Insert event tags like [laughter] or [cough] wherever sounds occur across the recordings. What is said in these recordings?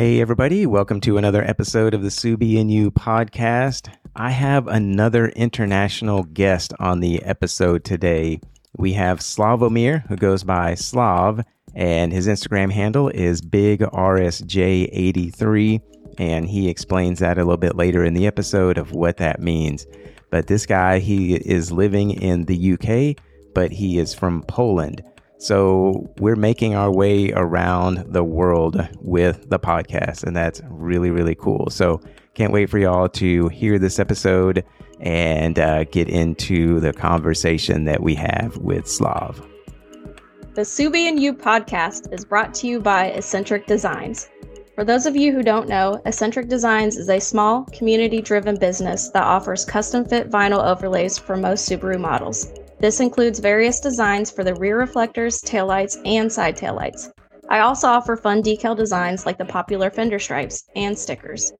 Hey, everybody, welcome to another episode of the Subie and You podcast. I have another international guest on the episode today. We have Slavomir, who goes by Slav, and his Instagram handle is BigRSJ83, and he explains that a little bit later in the episode of what that means. But this guy, he is living in the UK, but he is from Poland. So we're making our way around the world with the podcast, and that's really, really cool. So can't wait for y'all to hear this episode and uh, get into the conversation that we have with Slav. The Subie and You podcast is brought to you by Accentrek Designs. For those of you who don't know, Accentrek Designs is a small, community driven business that offers custom fit vinyl overlays for most Subaru models. This includes various designs for the rear reflectors, taillights, and side taillights. I also offer fun decal designs like the popular fender stripes and stickers.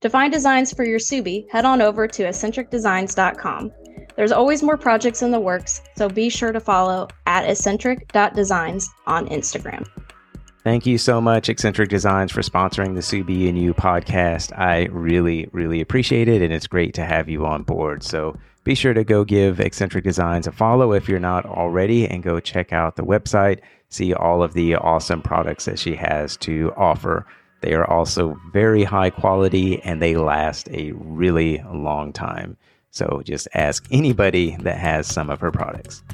To find designs for your Subie, head on over to accentrekdesigns.com. There's always more projects in the works, so be sure to follow at accentrek.designs on Instagram. Thank you so much, Accentrek Designs, for sponsoring the Subie and You podcast. I really, really appreciate it, and it's great to have you on board. So be sure to go give Accentrek Designs a follow if you're not already and go check out the website, see all of the awesome products that she has to offer. They are also very high quality and they last a really long time. So just ask anybody that has some of her products.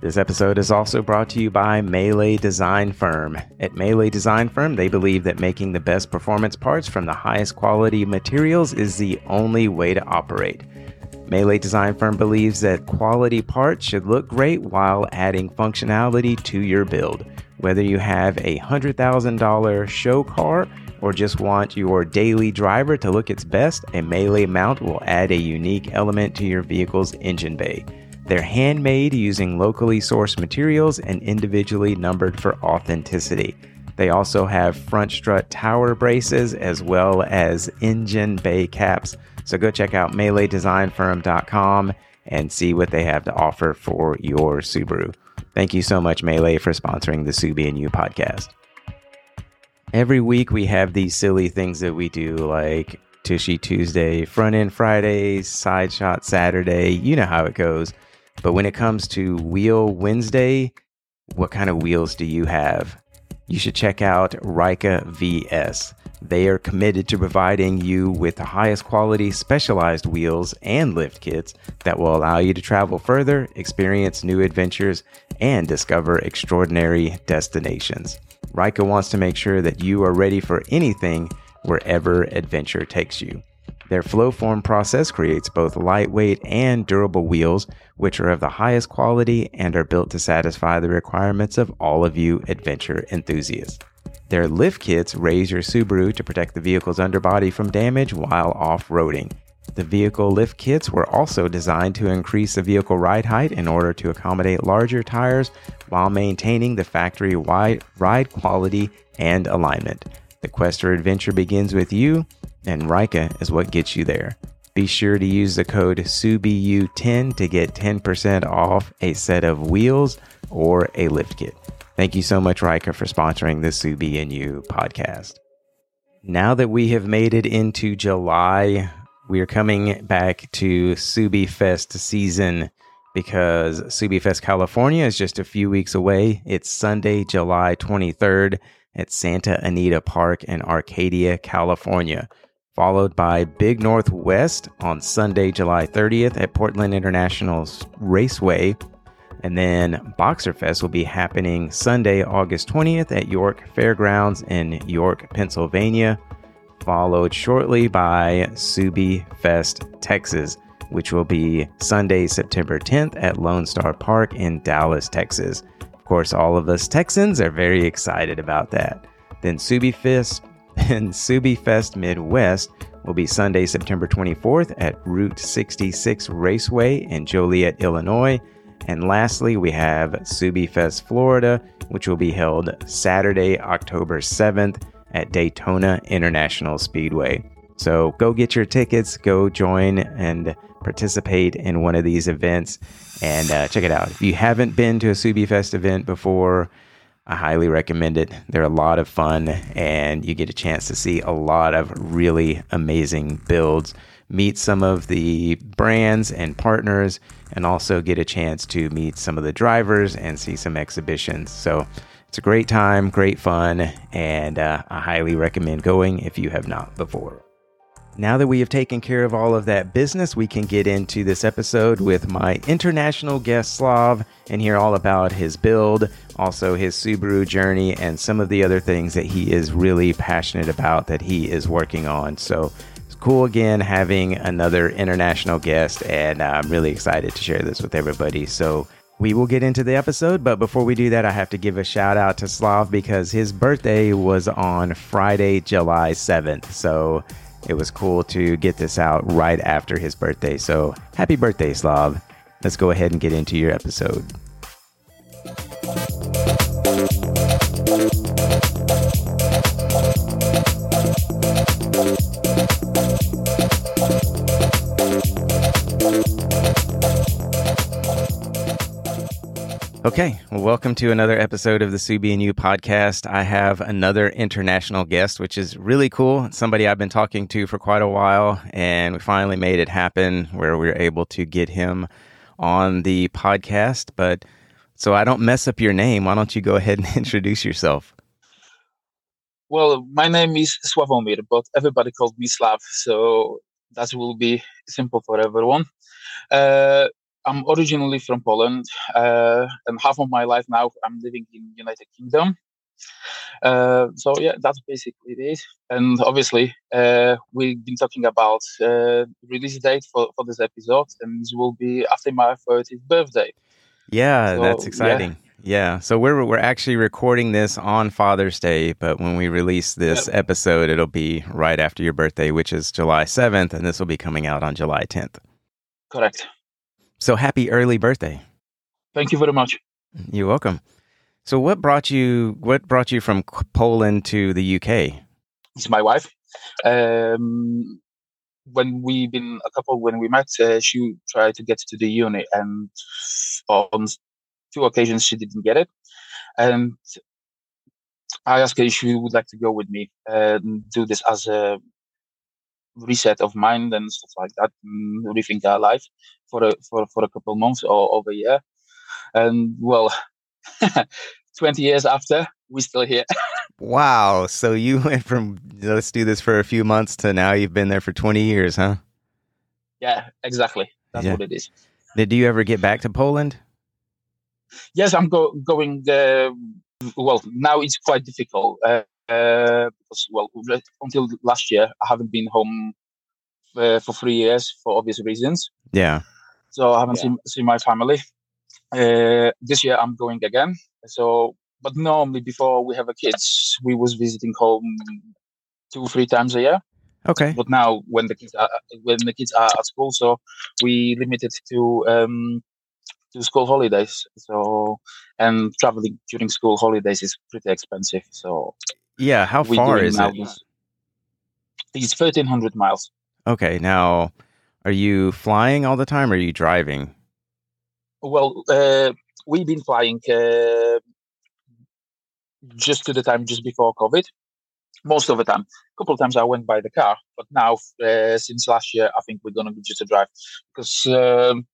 This episode is also brought to you by Mele Design Firm. At Mele Design Firm, they believe that making the best performance parts from the highest quality materials is the only way to operate. Mele Design Firm believes that quality parts should look great while adding functionality to your build. Whether you have a $100,000 show car or just want your daily driver to look its best, a Mele mount will add a unique element to your vehicle's engine bay. They're handmade using locally sourced materials and individually numbered for authenticity. They also have front strut tower braces as well as engine bay caps so go check out meledesignfirm.com and see what they have to offer for your Subaru. Thank you so much, Mele, for sponsoring the Subie and You podcast. Every week we have these silly things that we do, like Tushy Tuesday, Front End Fridays, Side Shot Saturday. You know how it goes. But when it comes to Wheel Wednesday, what kind of wheels do you have? You should check out Reika VS. They are committed to providing you with the highest quality specialized wheels and lift kits that will allow you to travel further, experience new adventures, and discover extraordinary destinations. Reika wants to make sure that you are ready for anything wherever adventure takes you. Their flow form process creates both lightweight and durable wheels, which are of the highest quality and are built to satisfy the requirements of all of you adventure enthusiasts. Their lift kits raise your Subaru to protect the vehicle's underbody from damage while off roading. The vehicle lift kits were also designed to increase the vehicle ride height in order to accommodate larger tires while maintaining the factory wide ride quality and alignment. The quest for adventure begins with you, and Reika is what gets you there. Be sure to use the code SubieYou10 to get 10% off a set of wheels or a lift kit. Thank you so much, Reika, for sponsoring the Subie and You podcast. Now that we have made it into July, we are coming back to Subie Fest season because Subie Fest California is just a few weeks away. It's Sunday, July 23rd at Santa Anita Park in Arcadia, California, followed by Big Northwest on Sunday, July 30th at Portland International Raceway and then Boxer Fest will be happening Sunday, August 20th at York Fairgrounds in York, Pennsylvania, followed shortly by Subie Fest, Texas, which will be Sunday, September 10th at Lone Star Park in Dallas, Texas. Of course, all of us Texans are very excited about that. Then Subie Fest and Subie Fest Midwest will be Sunday, September 24th at Route 66 Raceway in Joliet, Illinois. And lastly, we have Subie Fest Florida, which will be held Saturday, October 7th at Daytona International Speedway. So go get your tickets, go join and participate in one of these events and uh, check it out. If you haven't been to a Subie Fest event before, I highly recommend it. They're a lot of fun, and you get a chance to see a lot of really amazing builds, meet some of the brands and partners, and also get a chance to meet some of the drivers and see some exhibitions. So it's a great time, great fun, and uh, I highly recommend going if you have not before. Now that we have taken care of all of that business, we can get into this episode with my international guest Slav and hear all about his build, also his Subaru journey, and some of the other things that he is really passionate about that he is working on. So it's cool again having another international guest, and I'm really excited to share this with everybody. So we will get into the episode, but before we do that, I have to give a shout out to Slav because his birthday was on Friday, July 7th. So it was cool to get this out right after his birthday. So happy birthday, Slav. Let's go ahead and get into your episode. Okay, well, welcome to another episode of the Subie and You podcast. I have another international guest, which is really cool. somebody I've been talking to for quite a while, and we finally made it happen where we were able to get him on the podcast. But so I don't mess up your name, why don't you go ahead and [laughs] introduce yourself? Well, my name is Sławomir, but everybody called me Slav, so that will be simple for everyone. Uh, I'm originally from Poland, uh, and half of my life now I'm living in United Kingdom. Uh, so yeah, that's basically it. And obviously, uh, we've been talking about uh, release date for, for this episode, and this will be after my 30th birthday. Yeah, so, that's exciting. Yeah. Yeah, so we're we're actually recording this on Father's Day, but when we release this yep. episode, it'll be right after your birthday, which is July seventh, and this will be coming out on July tenth. Correct. So happy early birthday. Thank you very much. You're welcome. So what brought you what brought you from Poland to the UK? It's my wife. Um, when we been a couple when we met, uh, she tried to get to the uni, and on two occasions she didn't get it. And I asked her if she would like to go with me and do this as a reset of mind and stuff like that, and rethink our life for a for, for a couple months or over a year. And well, [laughs] twenty years after, we're still here. [laughs] wow! So you went from let's do this for a few months to now you've been there for twenty years, huh? Yeah, exactly. That's yeah. what it is. Did you ever get back to Poland? Yes, I'm go- going. Uh, well, now it's quite difficult. Uh, uh, because well, until last year, I haven't been home uh, for three years for obvious reasons. Yeah. So I haven't yeah. seen seen my family. Uh, this year I'm going again. So, but normally before we have a kids, we was visiting home two three times a year. Okay. But now when the kids are when the kids are at school, so we limited to um, to school holidays. So and traveling during school holidays is pretty expensive. So yeah, how far is it? It's thirteen hundred miles. Okay, now are you flying all the time or are you driving? Well, uh, we've been flying uh, just to the time just before COVID. Most of the time, a couple of times I went by the car, but now uh, since last year, I think we're gonna be just a drive because um,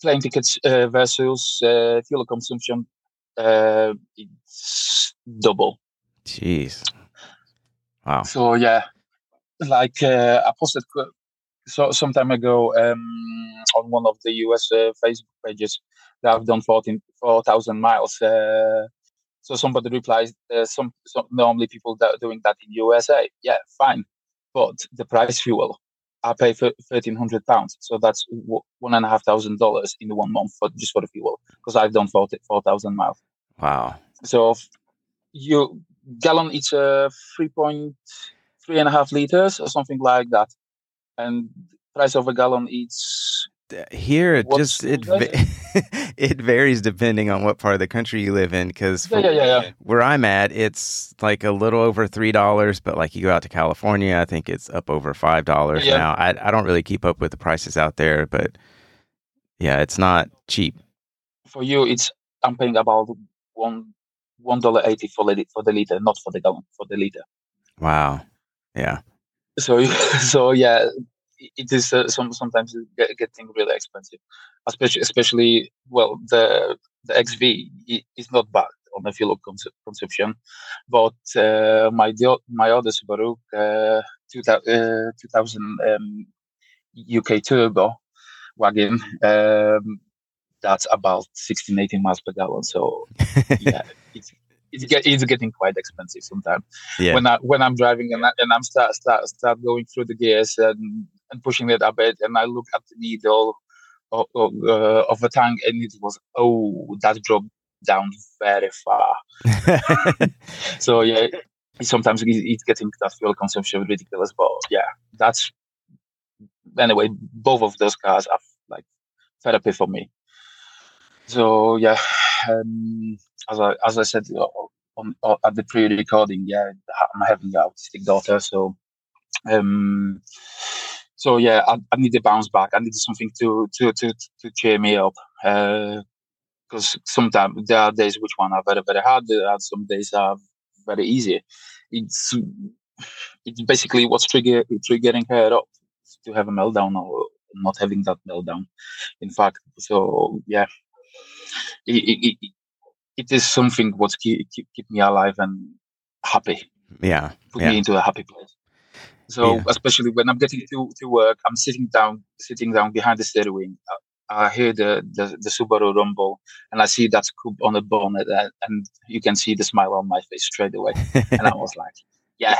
plane tickets uh, versus uh, fuel consumption uh, it's double. Jeez. Wow. So yeah, like uh, I posted so some time ago um, on one of the US uh, Facebook pages that I've done 14 4,000 miles. Uh, so somebody replies, uh, some, some, normally people that are doing that in USA. Yeah, fine, but the price fuel. I pay for thirteen hundred pounds, so that's one and a half thousand dollars in one month for just for the fuel because I've done 4,000 miles. Wow! So you gallon it's a three point three and a half liters or something like that, and price of a gallon it's here it just it [laughs] it varies depending on what part of the country you live in because yeah, yeah, yeah, where i'm at it's like a little over three dollars but like you go out to california i think it's up over five dollars now I, I don't really keep up with the prices out there but yeah it's not cheap for you it's i'm paying about one one dollar eighty for the for the liter, not for the gallon, for the liter. Wow. Yeah. So [laughs] so yeah, it is uh, some sometimes get, getting really expensive, especially especially well the the XV is not bad on the fuel cons- consumption, but uh, my my other Subaru uh, 2000, uh, 2000 um, UK turbo wagon um, that's about 16 18 miles per gallon so [laughs] yeah get, it's getting quite expensive sometimes. Yeah. when I when I'm driving and, I, and I'm start start start going through the gears and, and pushing it a bit and I look at the needle of, of, uh, of the tank and it was oh that dropped down very far. [laughs] So yeah sometimes it's getting that fuel consumption ridiculous but yeah that's anyway both of those cars are like therapy for me. So yeah um, as I as I said uh, on, on, at the pre-recording, yeah, I'm having an autistic daughter, so um, so yeah, I, I need to bounce back. I need something to to to to cheer me up. Because uh, sometimes there are days which one are very very hard. Are some days are very easy. It's it's basically what's trigger triggering her up to have a meltdown or not having that meltdown. In fact, so yeah, it, it, it is something what keep, keep, keep me alive and happy. Yeah. Put yeah. me into a happy place. So yeah. especially when I'm getting to, to work, I'm sitting down, sitting down behind the steering wheel. I, I hear the, the, the Subaru rumble and I see that scoop on the bonnet and, and you can see the smile on my face straight away. and I was like, [laughs] yeah,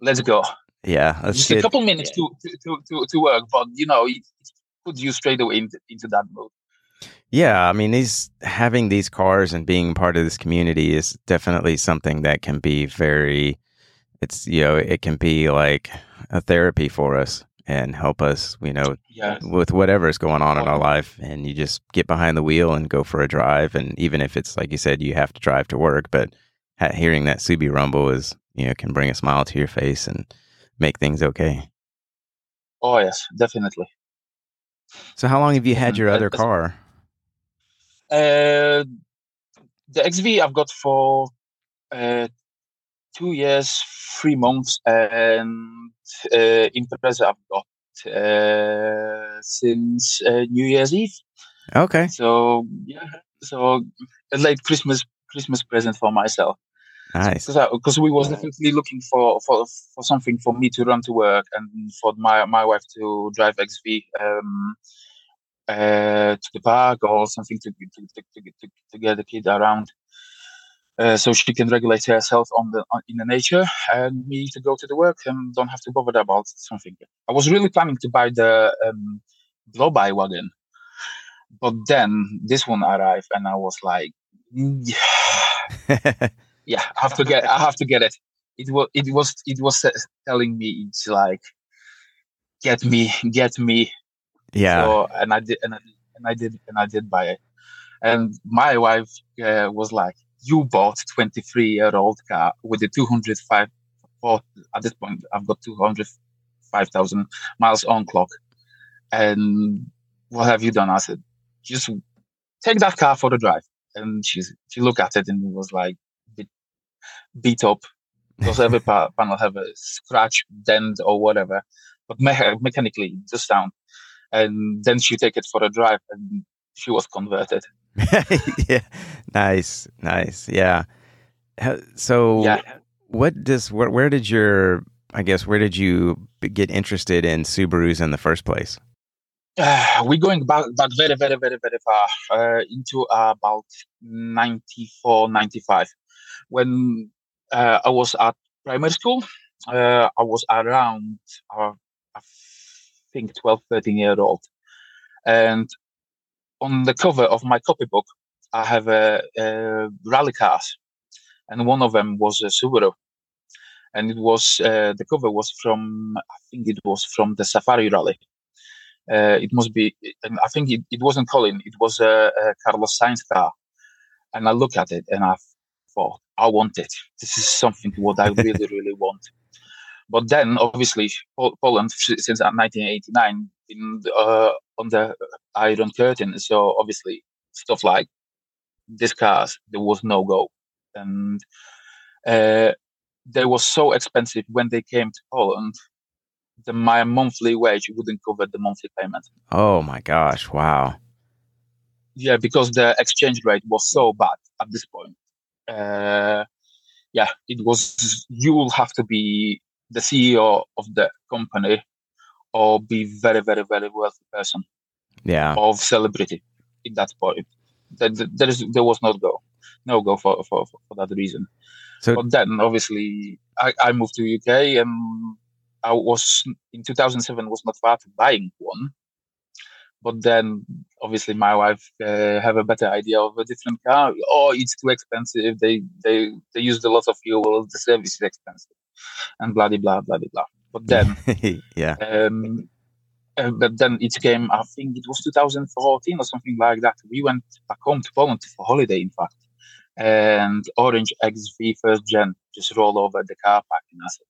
let's go. Yeah. Just good. a couple minutes to, to, to, to, work, but you know, it, it puts you straight away into, into that mode. Yeah, I mean, these having these cars and being part of this community is definitely something that can be very. It's you know it can be like a therapy for us and help us you know yes. with is going on in our life and you just get behind the wheel and go for a drive and even if it's like you said you have to drive to work but hearing that Subie rumble is you know can bring a smile to your face and make things okay. Oh yes, definitely. So how long have you had your other car? Uh, the XV I've got for uh, two years, three months, and uh, Impreza I've got uh, since uh, New Year's Eve. Okay. So yeah, so a late Christmas Christmas present for myself. Nice. Because we was definitely looking for, for for something for me to run to work and for my my wife to drive XV. Um, uh, to the park or something to to, to, to, to get the kid around. Uh, so she can regulate herself on the on, in the nature and me to go to the work and don't have to bother about something. I was really planning to buy the um, blobeye wagon, but then this one arrived and I was like, yeah, [sighs] yeah, I have to get, I have to get it. It was, it was, it was telling me it's like, get me, get me, yeah. So, and I did, and I, and I did, and I did buy it. And my wife uh, was like, "You bought 23 year old car with a 205. at this point, I've got 205,000 miles on clock. And what have you done?" I said, "Just take that car for the drive." And she she looked at it and was like, beat, beat up because every [laughs] panel have a scratch, dent, or whatever. But me- mechanically, just sound and then she take it for a drive and she was converted. [laughs] Yeah. Nice nice. Yeah. So yeah. what does where, where did your i guess where did you get interested in subarus in the first place? [sighs] Uh, we're going back, back very very very very far uh, into uh, about 94 95 when uh, i was at primary school uh, i was around uh, think 12, 13 year old. And on the cover of my copybook, I have a, a rally cars, and one of them was a Subaru. And it was uh, the cover was from I think it was from the Safari Rally. Uh, it must be, and I think it, it wasn't Colin. It was a, a Carlos Sainz car. And I look at it and I thought, I want it. This is something what I [laughs] really, really want. But then, obviously, Poland since 1989 been uh, on the Iron Curtain. So obviously, stuff like this cars there was no go. and uh, they were so expensive when they came to Poland. The, my monthly wage wouldn't cover the monthly payment. Oh my gosh! Wow. Yeah, because the exchange rate was so bad at this point. Uh, yeah, it was. You will have to be the CEO of the company or be very, very, very wealthy person. Yeah. Of celebrity in that point. There, there is there was no go, no go for for, for that reason. So, but then obviously I, I moved to UK and I was in 2007 was not far to buying one. But then obviously my wife uh, have a better idea of a different car. Oh, it's too expensive. They they they used a lot of fuel. The service is expensive, and blah blah blah blah blah. But then, [laughs] yeah. Um, uh, but then it came. I think it was 2014 or something like that. We went back home to Poland for holiday, in fact, and Orange XV first gen just rolled over the car park, and I said,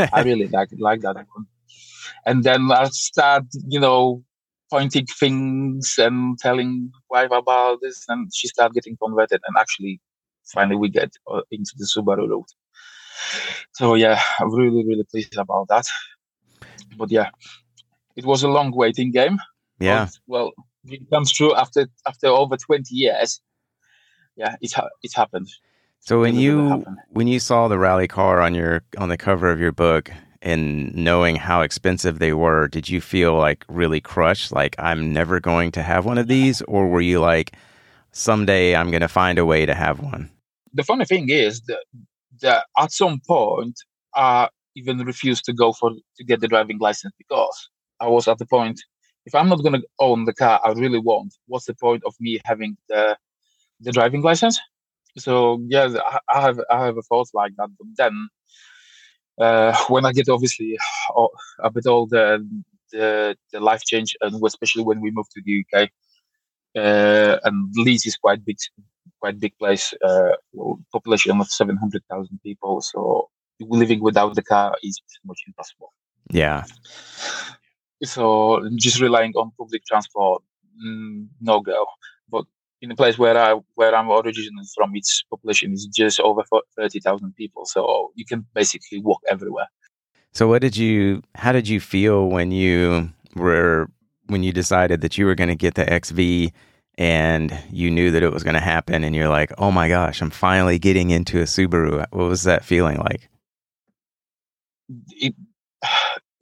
ah, [laughs] I really like like that one. And then I start, you know, pointing things and telling wife about this, and she started getting converted. And actually, finally, we get uh, into the Subaru route. So yeah, I'm really really pleased about that. But yeah, it was a long waiting game. Yeah. But, well, it comes true after after over 20 years. Yeah, it it happened. So when you when you saw the rally car on your on the cover of your book and knowing how expensive they were, did you feel like really crushed like I'm never going to have one of these or were you like someday I'm going to find a way to have one? The funny thing is that that at some point I even refused to go for to get the driving license because I was at the point if I'm not going to own the car I really want, what's the point of me having the the driving license? So yeah, I have I have a thought like that. But then uh, when I get obviously a bit older, the the life change, and especially when we moved to the UK, uh, and Leeds is quite big, quite big place, uh, population of 700,000 people. So living without the car is pretty much impossible. Yeah. So just relying on public transport, mm, no go. But in the place where I where I'm originally from, its population is just over thirty thousand people. So you can basically walk everywhere. So what did you? How did you feel when you were when you decided that you were going to get the XV and you knew that it was going to happen and you're like, "Oh my gosh, I'm finally getting into a Subaru." What was that feeling like? It,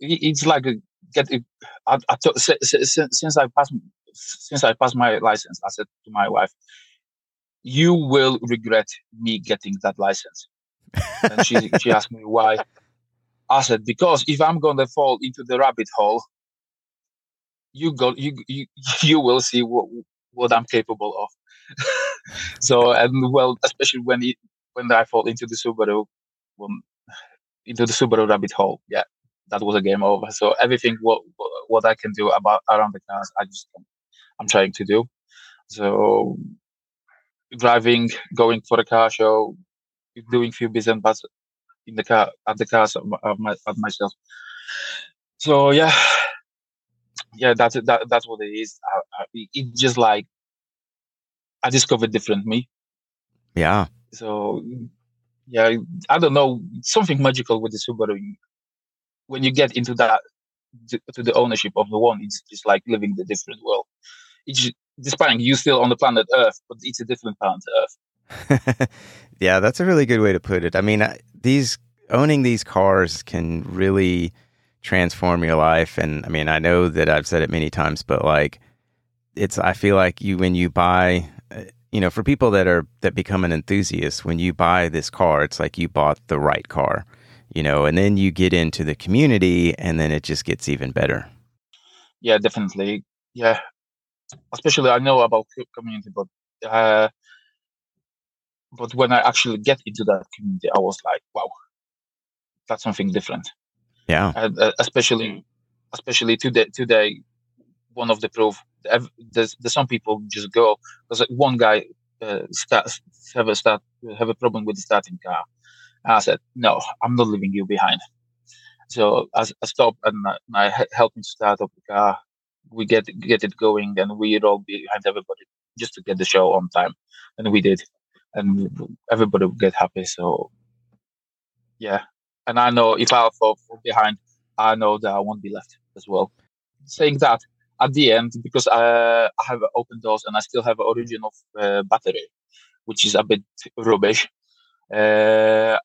it's like a, get it, I, I since, since I passed since I passed my license, I said to my wife, "You will regret me getting that license." and she she [laughs] asked me why. I said, "Because if I'm gonna fall into the rabbit hole, you go you you [laughs] you will see what what I'm capable of." [laughs] so and well, especially when it when I fall into the Subaru, into the Subaru rabbit hole, yeah, that was a game over. So everything what what I can do about around the cars, I just I'm trying to do. So driving, going for a car show, doing few bits and in the car at the cars of, my, of myself. So yeah, yeah, that's that, that's what it is. I, I, it just like I discovered different me. Yeah. So yeah, I don't know something magical with the Subaru. When you get into that to the ownership of the one, it's just like living the different world it's despite you still on the planet Earth, but it's a different planet Earth. [laughs] yeah, that's a really good way to put it. I mean, these owning these cars can really transform your life, and I mean, I know that I've said it many times, but like, it's I feel like you when you buy uh, you know, for people that are that become an enthusiast, when you buy this car, it's like you bought the right car, you know, and then you get into the community, and then it just gets even better. Yeah, definitely. Yeah, especially I know about community, but uh, but when I actually get into that community, I was like, wow, that's something different. Yeah. Uh, especially, especially today, today, one of the proof. There's, there's some people just go because one guy uh, start have a start have a problem with the starting car. And I said, no, I'm not leaving you behind. So I, I stopped and I, I helped him start up the car we get get it going and we all behind everybody just to get the show on time and we did and everybody will get happy. So yeah, and I know if I fall, behind, I know that I won't be left as well. Saying that, at the end, because I, I have open doors and I still have origin of uh, battery, which is a bit rubbish. Uh,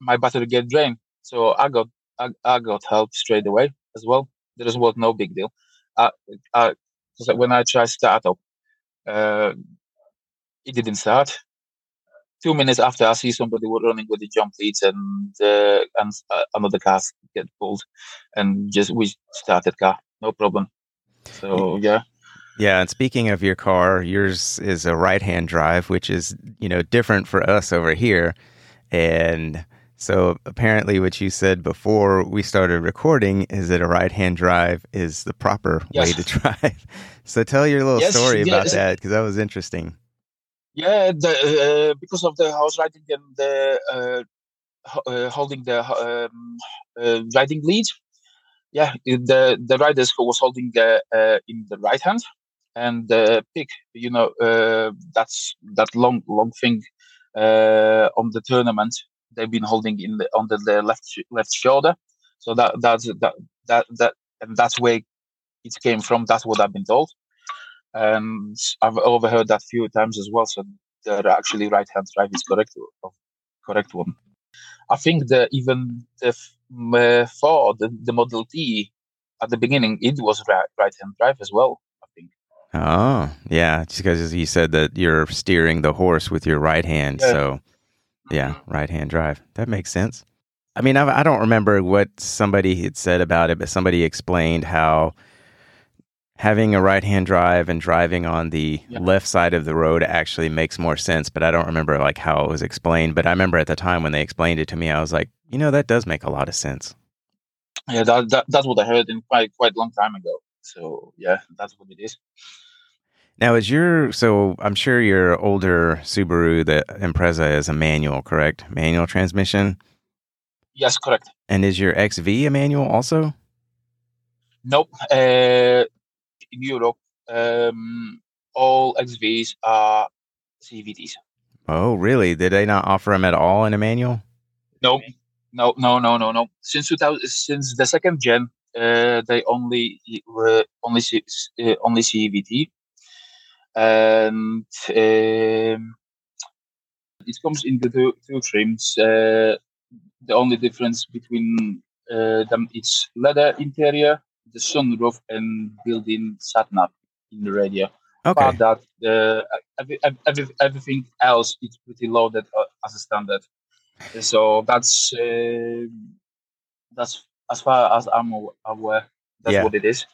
my battery get drained, so I got I, I got help straight away as well. There was no big deal. I, I, when I tried start up, uh, it didn't start. Two minutes after, I see somebody running with the jump leads, and uh, and uh, another car get pulled, and just we started car, no problem. So yeah. Yeah, and speaking of your car, yours is a right-hand drive, which is you know different for us over here, and so apparently, what you said before we started recording is that a right-hand drive is the proper yes. way to [laughs] drive. So tell your little yes, story about that because that was interesting. Yeah, the, uh, because of the horse riding and the uh, uh, holding the um, uh, riding lead. Yeah, the the riders who was holding the uh, in the right hand and the pick, you know, that's that long long thing on the tournament they've been holding in the under the left left shoulder. So that that's that that that and that's where it came from. That's what I've been told, and I've overheard that few times as well. So the actually right hand drive is correct correct one. I think the even the uh, Ford the, the Model T at the beginning it was right right hand drive as well. I think. Oh yeah, just because you said that you're steering the horse with your right hand, yeah. so yeah, mm-hmm. right hand drive. That makes sense. I mean, I, I don't remember what somebody had said about it, but somebody explained how having a right hand drive and driving on the yeah. left side of the road actually makes more sense. But I don't remember like how it was explained. But I remember at the time when they explained it to me, I was like, you know, that does make a lot of sense. Yeah, that, that that's what I heard in quite quite long time ago. So yeah, that's what it is. Now, is your so I'm sure your older Subaru, the Impreza, is a manual, correct? Manual transmission. Yes, correct. And is your XV a manual also? Nope. Uh, in Europe, um, all XVs are CVTs. Oh, really? Did they not offer them at all in a manual? No, no, no, no, no, no. Since 2000, since the second gen, uh, they only uh, only uh, only CVT and um, it comes in the two, two trims. Uh, the only difference between uh, them is leather interior, the sunroof, and built-in sat nav in the radio. Okay. But that uh, every, every, everything else is pretty loaded uh, as a standard. So that's uh, that's as far as I'm aware. That's yeah. what it is.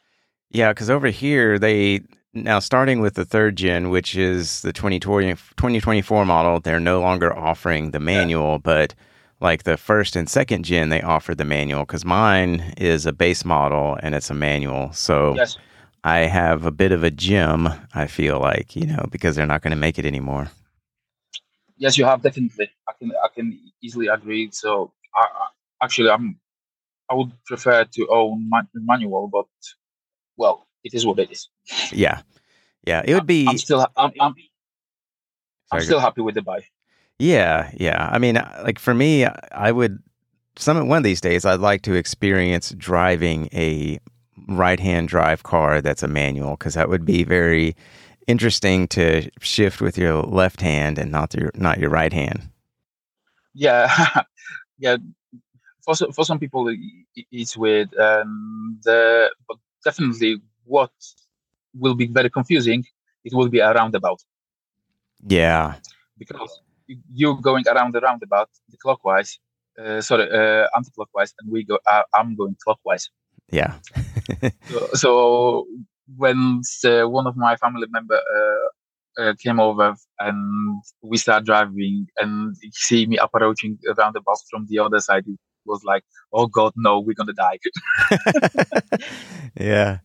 Yeah, because over here they now, starting with the third gen, which is the 2020, 2024 model, they're no longer offering the manual, yeah. but like the first and second gen, they offered the manual because mine is a base model and it's a manual. So yes. I have a bit of a gem, I feel like, you know, because they're not going to make it anymore. Yes, you have definitely. I can I can easily agree. So I, I, actually, I'm I would prefer to own man, manual, but well, it is what it is. Yeah, yeah. It would be. I'm still. I'm. I'm, I'm still happy with the buy. Yeah, yeah. I mean, uh, like for me, I would. Some one of these days, I'd like to experience driving a right-hand drive car that's a manual because that would be very interesting to shift with your left hand and not your not your right hand. Yeah, [laughs] yeah. For for some people, it's weird, and uh, but definitely what will be very confusing, it will be a roundabout. Yeah. Because you going around the roundabout the clockwise, uh, sorry, uh, anti-clockwise, and we go. Uh, I'm going clockwise. Yeah. so, so, when uh, one of my family member uh, uh, came over and we start driving, and see me approaching around the bus from the other side, it was like, "Oh God, no, we're gonna die." [laughs] [laughs] yeah.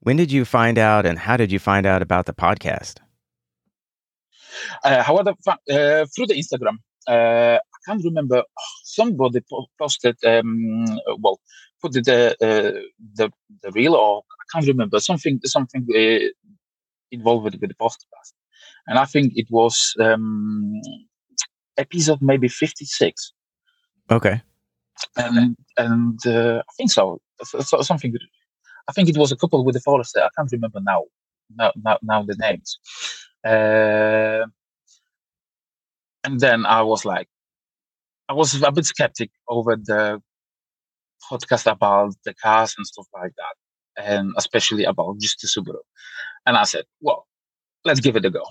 When did you find out and how did you find out about the podcast? Uh, however, uh, through the Instagram, uh, I can't remember. Somebody posted, um, well, put the uh, the the reel, or I can't remember something something uh, involved with the podcast. and I think it was um, episode maybe fifty six. Okay. And and uh, I think so. so. Something. I think it was a couple with the forester. I can't remember now. Now, now, now the names. Uh, and then I was like, I was a bit skeptic over the podcast about the cars and stuff like that, and especially about just the Subaru. And I said, well, let's give it a go.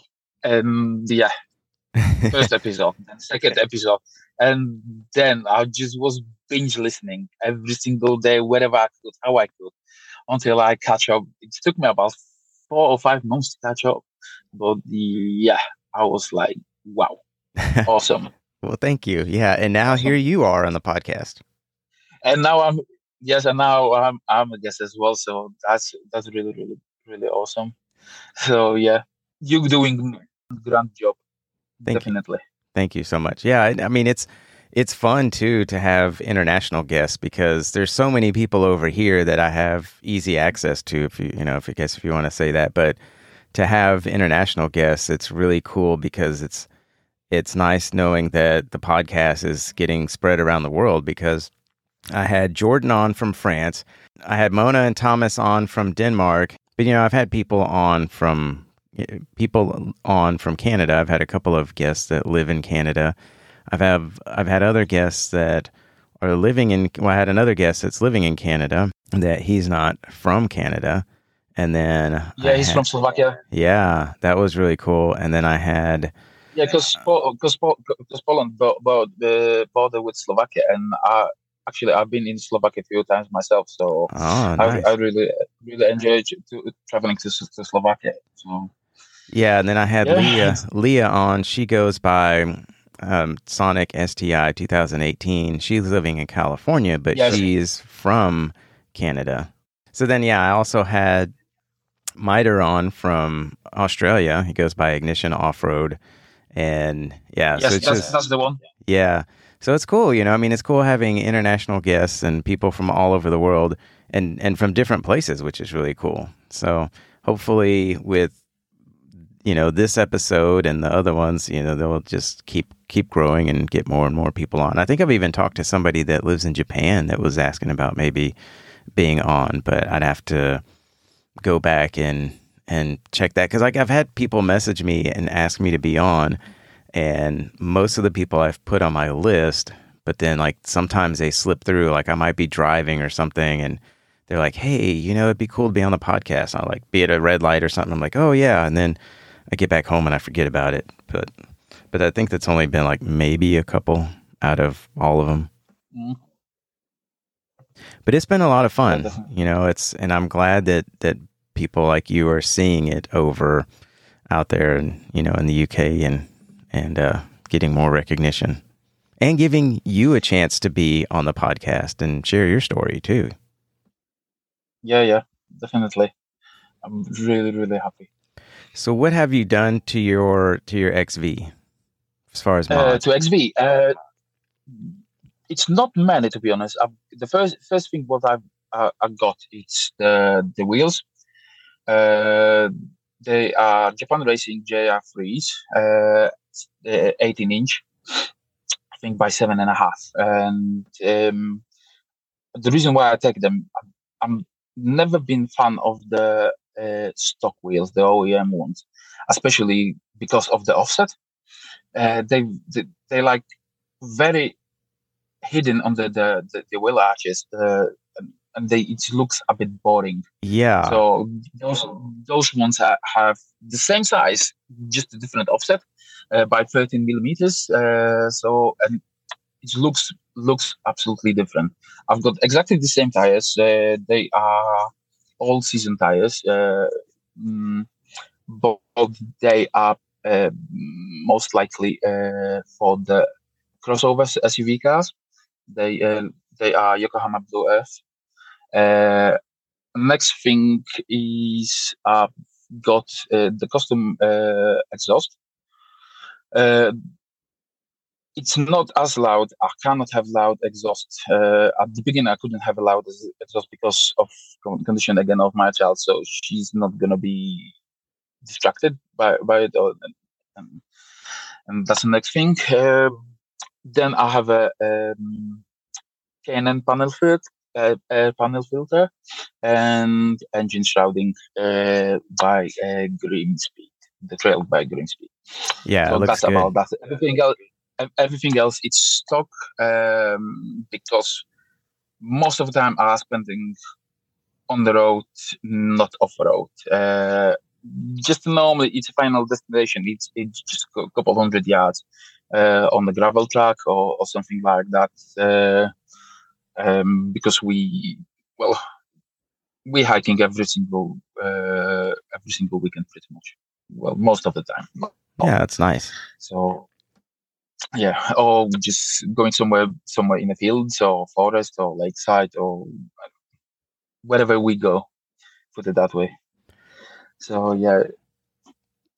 And yeah, first [laughs] episode, then second episode, and then I just was binge listening every single day, wherever I could, how I could, until I catch up. It took me about four or five months to catch up, but yeah, I was like, wow, [laughs] awesome. well, thank you. Yeah, and now awesome. here you are on the podcast. And now I'm yes, and now I'm I'm a guest as well. So that's that's really really really awesome. So yeah, you're doing grand job. Thank definitely. You. Thank you so much. Yeah, I, I mean it's it's fun too to have international guests because there's so many people over here that I have easy access to. If you you know, if I guess if you want to say that, but to have international guests, it's really cool because it's it's nice knowing that the podcast is getting spread around the world because I had Jordan on from France. I had Mona and Thomas on from Denmark. But, you know, I've had people on from people on from Canada. I've had a couple of guests that live in Canada. I've have I've had other guests that are living in. Well, I had another guest that's living in Canada that he's not from Canada, and then yeah, I he's had, from Slovakia. Yeah, that was really cool. And then I had yeah, because because Poland about the border with Slovakia, and I actually I've been in Slovakia a few times myself, so oh, nice. I, I, really really enjoyed traveling to, to Slovakia. So yeah, and then I had yeah. Leah [laughs] Leah on. She goes by um, Sonic STI 2018. She's living in California, but yes. she's from Canada. So then, yeah, I also had Miter on from Australia. He goes by Ignition Off Road, and yeah, yes, so that's, just, that's the one. Yeah, so it's cool. You know, I mean, it's cool having international guests and people from all over the world and and from different places, which is really cool. So hopefully, with you know this episode and the other ones you know they'll just keep keep growing and get more and more people on i think i've even talked to somebody that lives in japan that was asking about maybe being on but i'd have to go back and and check that because like i've had people message me and ask me to be on and most of the people i've put on my list but then like sometimes they slip through like i might be driving or something and they're like hey you know it'd be cool to be on the podcast i'll like be at a red light or something i'm like oh yeah and then I get back home and I forget about it. But but I think that's only been like maybe a couple out of all of them. Mm. But it's been a lot of fun, you know. It's and I'm glad that that people like you are seeing it over out there, and you know, in the UK and and uh, getting more recognition and giving you a chance to be on the podcast and share your story too. Yeah, yeah, definitely. I'm really, really happy. So, what have you done to your to your XV as far as uh, to XV? Uh, it's not many, to be honest. I've, the first first thing what I've uh, I got it's the the wheels. Uh, they are Japan Racing JR3s, uh, 18 inch, I think by seven and a half. And um, the reason why I take them, I'm never been fan of the uh, stock wheels, the OEM ones, especially because of the offset. Uh, they, they they like very hidden under the the, the wheel arches, uh, and they it looks a bit boring. Yeah. So those those ones have the same size, just a different offset uh, by 13 millimeters. Uh, so and it looks looks absolutely different. I've got exactly the same tires. Uh, they are all season tires, uh, mm, but they are uh, most likely uh, for the crossovers SUV cars. They uh, they are Yokohama Blue Earth. Uh, next thing is I've got uh, the custom exhaust. Uh, it's not as loud. I cannot have loud exhaust. Uh, at the beginning, I couldn't have a loud exhaust because of condition again of my child. So she's not gonna be distracted by by it. Or and, and that's the next thing. Uh, then I have a um, panel filter, uh, air panel filter, and engine shrouding uh, by uh, Greenspeed, the trail by Greenspeed. Yeah, so that's good. about that. Everything else, everything else, it's stock um, because most of the time I'm spending on the road, not off road. Uh, just normally, it's a final destination. It's it's just a couple hundred yards uh, on the gravel track or, or something like that. Uh, um, because we, well, we hiking every single uh, every single weekend, pretty much. Well, most of the time. Yeah, that's nice. So yeah, or just going somewhere somewhere in the fields or forest or lakeside or wherever we go, put it that way. So yeah,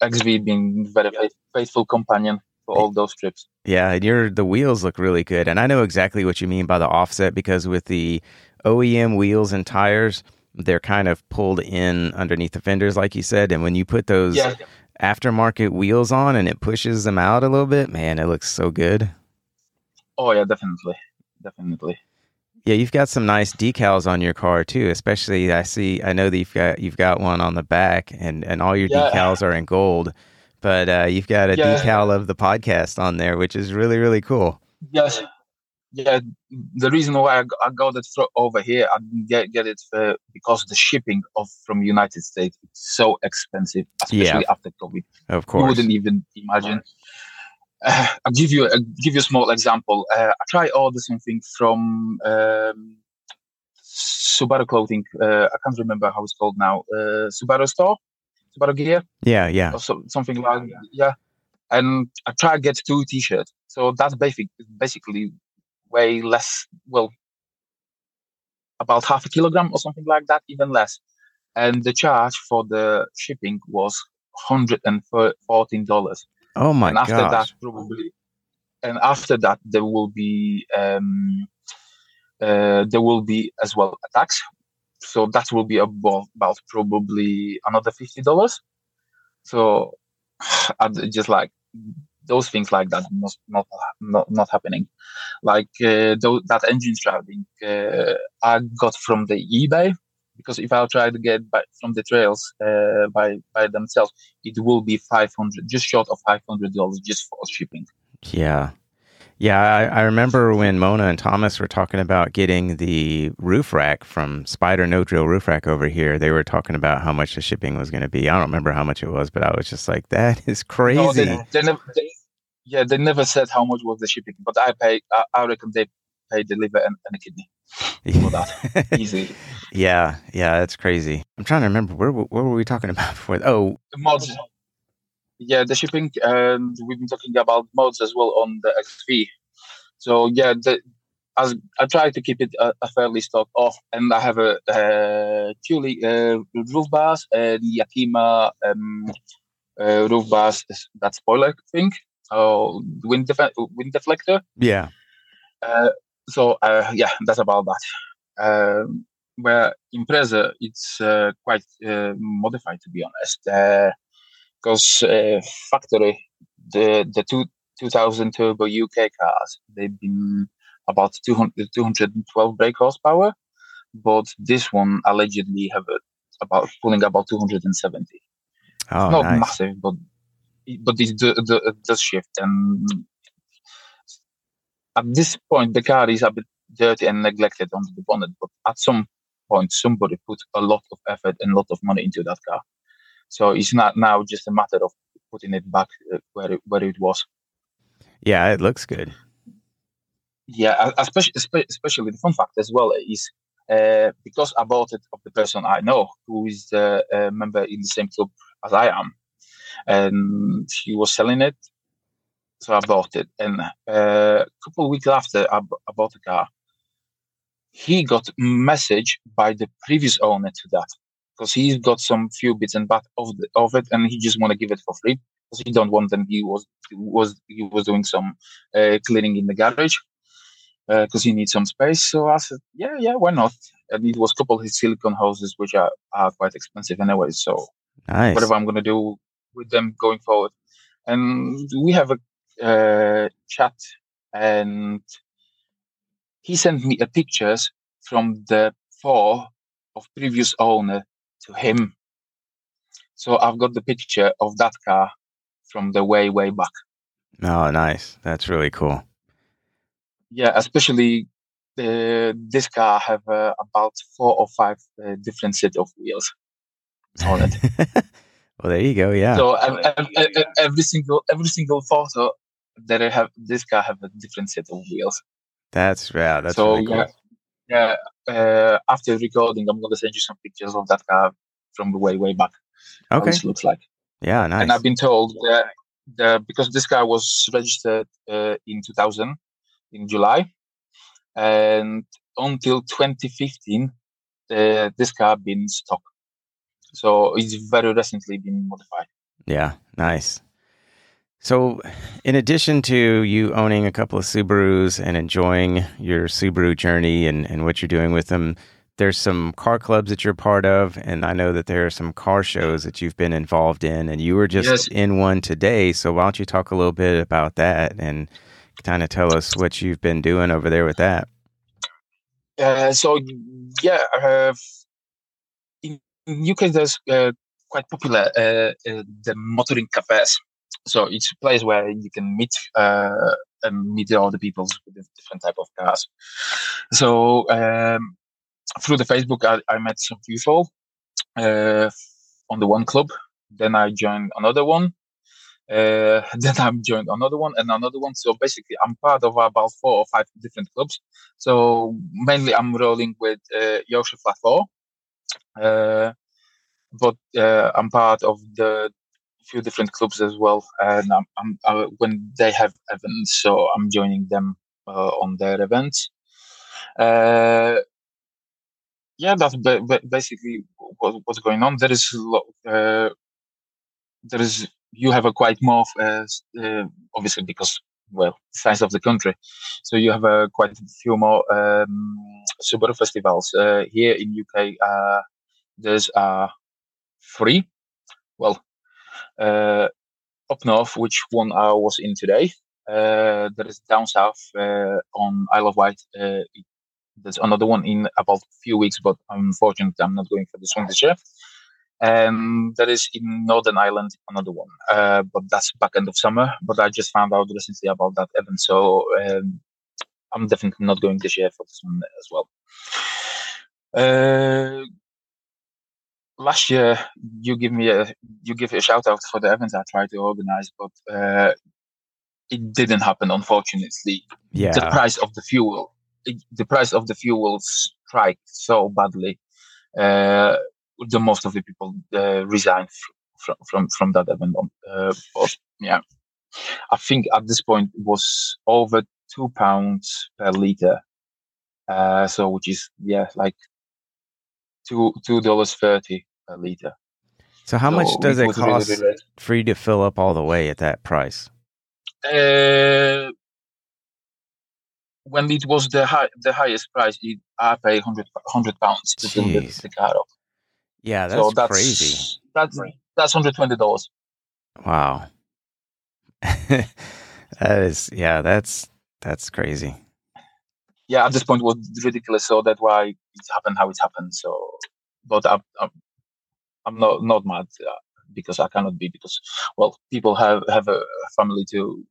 XV being very faithful companion for all those trips. Yeah, and your the wheels look really good, and I know exactly what you mean by the offset because with the OEM wheels and tires, they're kind of pulled in underneath the fenders, like you said, and when you put those yeah. aftermarket wheels on and it pushes them out a little bit, man, it looks so good. Oh yeah, definitely, definitely. Yeah, you've got some nice decals on your car too. Especially, I see. I know that you've got you've got one on the back, and and all your yeah. decals are in gold. But uh, you've got a yeah. decal of the podcast on there, which is really really cool. Yes, yeah. The reason why I, got it over here, I get get it for, because the shipping of from United States is so expensive, especially yeah. after COVID. Of course, you wouldn't even imagine. Uh, [sighs] I'll give you a give you a small example. Uh, I try order something from um, Subaru clothing. Uh, I can't remember how it's called now. Uh, Subaru store, Subaru gear. Yeah, yeah. Or so, something like yeah. And I try to get two t-shirts. So that's basic, basically way less. Well, about half a kilogram or something like that, even less. And the charge for the shipping was hundred and fourteen dollars. Oh my god! and after gosh. that, probably, and after that, there will be um, uh, there will be as well a tax. So that will be about, about probably another fifty dollars. So [sighs] just like those things like that not not not, not happening like uh, th- that engine shrouding uh, i got from the ebay because if I try to get by, from the trails uh, by by themselves, it will be five hundred, just short of five hundred dollars just for shipping. Yeah, yeah. I, I, remember when Mona and Thomas were talking about getting the roof rack from Spider No Drill Roof Rack over here. They were talking about how much the shipping was going to be. I don't remember how much it was, but I was just like, "That is crazy." [laughs] No, they, they never, they, yeah, they never said how much was the shipping, but I pay. I, I reckon they paid the liver and, and a kidney for that [laughs] easily. Yeah, yeah, that's crazy. I'm trying to remember where what were we talking about before? Oh, the mods. Yeah, the shipping, and we've been talking about mods as well on the XV. So yeah, the, as I try to keep it a, a fairly stock off, and I have a, a Thule uh, roof bars and Yakima um, uh, roof bars. That spoiler thing, oh, wind def- wind deflector. Yeah. Uh, so uh, yeah, that's about that. Um, where Impreza it's uh, quite uh, modified to be honest, because uh, factory the the two 2000 turbo UK cars they've been about 200 212 brake horsepower, but this one allegedly have a, about pulling about 270. Oh, not nice. massive, but but it, it does shift and at this point the car is a bit dirty and neglected under the bonnet, but at some point somebody put a lot of effort and a lot of money into that car. So it's not now just a matter of putting it back uh, where it, where it was. Yeah, it looks good. Yeah, especially especially the fun fact as well is uh, because I bought it of the person I know who is a, a member in the same club as I am, and he was selling it so I bought it. And uh, a couple of weeks after I, b- I bought the car, he got message by the previous owner to that because he's got some few bits and bats of, the, of it, and he just want to give it for free because he don't want them. He was was he was doing some uh, cleaning in the garage because uh, he needs some space. So I said, yeah, yeah, why not? And it was a couple of his silicone hoses, which are, are quite expensive anyway. So nice. whatever I'm gonna do with them going forward, and we have a uh, chat, and he sent me a pictures from the four of previous owner to him. So I've got the picture of that car from the way way back. Oh, nice. That's really cool. Yeah, especially uh, this car have uh, about four or five uh, different set of wheels on it. [laughs] well, there you go. Yeah. So every single every single photo that I have, this car have a different set of wheels. That's yeah. That's so really cool. yeah. Yeah. Uh, after recording, I'm gonna send you some pictures of that car from the way way back. Okay. It looks like. Yeah, nice. And I've been told that the, because this car was registered uh, in 2000 in July, and until 2015, uh, this car been stock. So it's very recently been modified. Yeah, nice. So, in addition to you owning a couple of Subarus and enjoying your Subaru journey and, and what you're doing with them, there's some car clubs that you're part of, and I know that there are some car shows that you've been involved in, and you were just yes. in one today. So why don't you talk a little bit about that and kind of tell us what you've been doing over there with that? Uh, so yeah, uh, in UK there's uh, quite popular uh, uh, the motoring cafes. So it's a place where you can meet uh, meet all the people with different type of cars. So um, through the Facebook, I, I met some people uh, on the one club. Then I joined another one. Uh, [laughs] then I'm joined another one and another one. So basically, I'm part of about four or five different clubs. So mainly, I'm rolling with uh, Yorkshire Flat Four, uh, but uh, I'm part of the few different clubs as well. And I'm, I'm uh, when they have events, so I'm joining them uh, on their events. Uh, yeah, that's basically what, what's going on. There is uh, there is you have a quite more uh, uh, obviously because well size of the country, so you have a quite a few more um, Subaru festivals here in UK. There's uh, three. Well, up north, which one I was in today. Uh, there is down south uh, on Isle of Wight. Uh, there's another one in about a few weeks, but unfortunately, I'm not going for this one this year. And there is in Northern Ireland another one, uh, but that's back end of summer. But I just found out recently about that event, so um, I'm definitely not going this year for this one as well. Uh, last year, you give me a you give a shout out for the events I tried to organize, but uh, it didn't happen, unfortunately. Yeah, the price of the fuel the price of the fuel strike so badly. Uh, the most of the people uh, resigned from from from that event. Uh, but yeah, I think at this point it was over two pounds per liter. Uh, so which is yeah like two two dollars thirty a liter. So how so much does it, cost really, really for you to fill up all the way at that price? Uh, when it was the high, the highest price, it, I pay 100, 100 pounds to fill the, the car up. Yeah, that's, so that's crazy. That's that's hundred twenty dollars. Wow. [laughs] that is yeah, that's that's crazy. Yeah, at this point was ridiculous. So that's why it happened how it happened. So, but I'm I'm, I'm not not mad uh, because I cannot be because well people have have a family to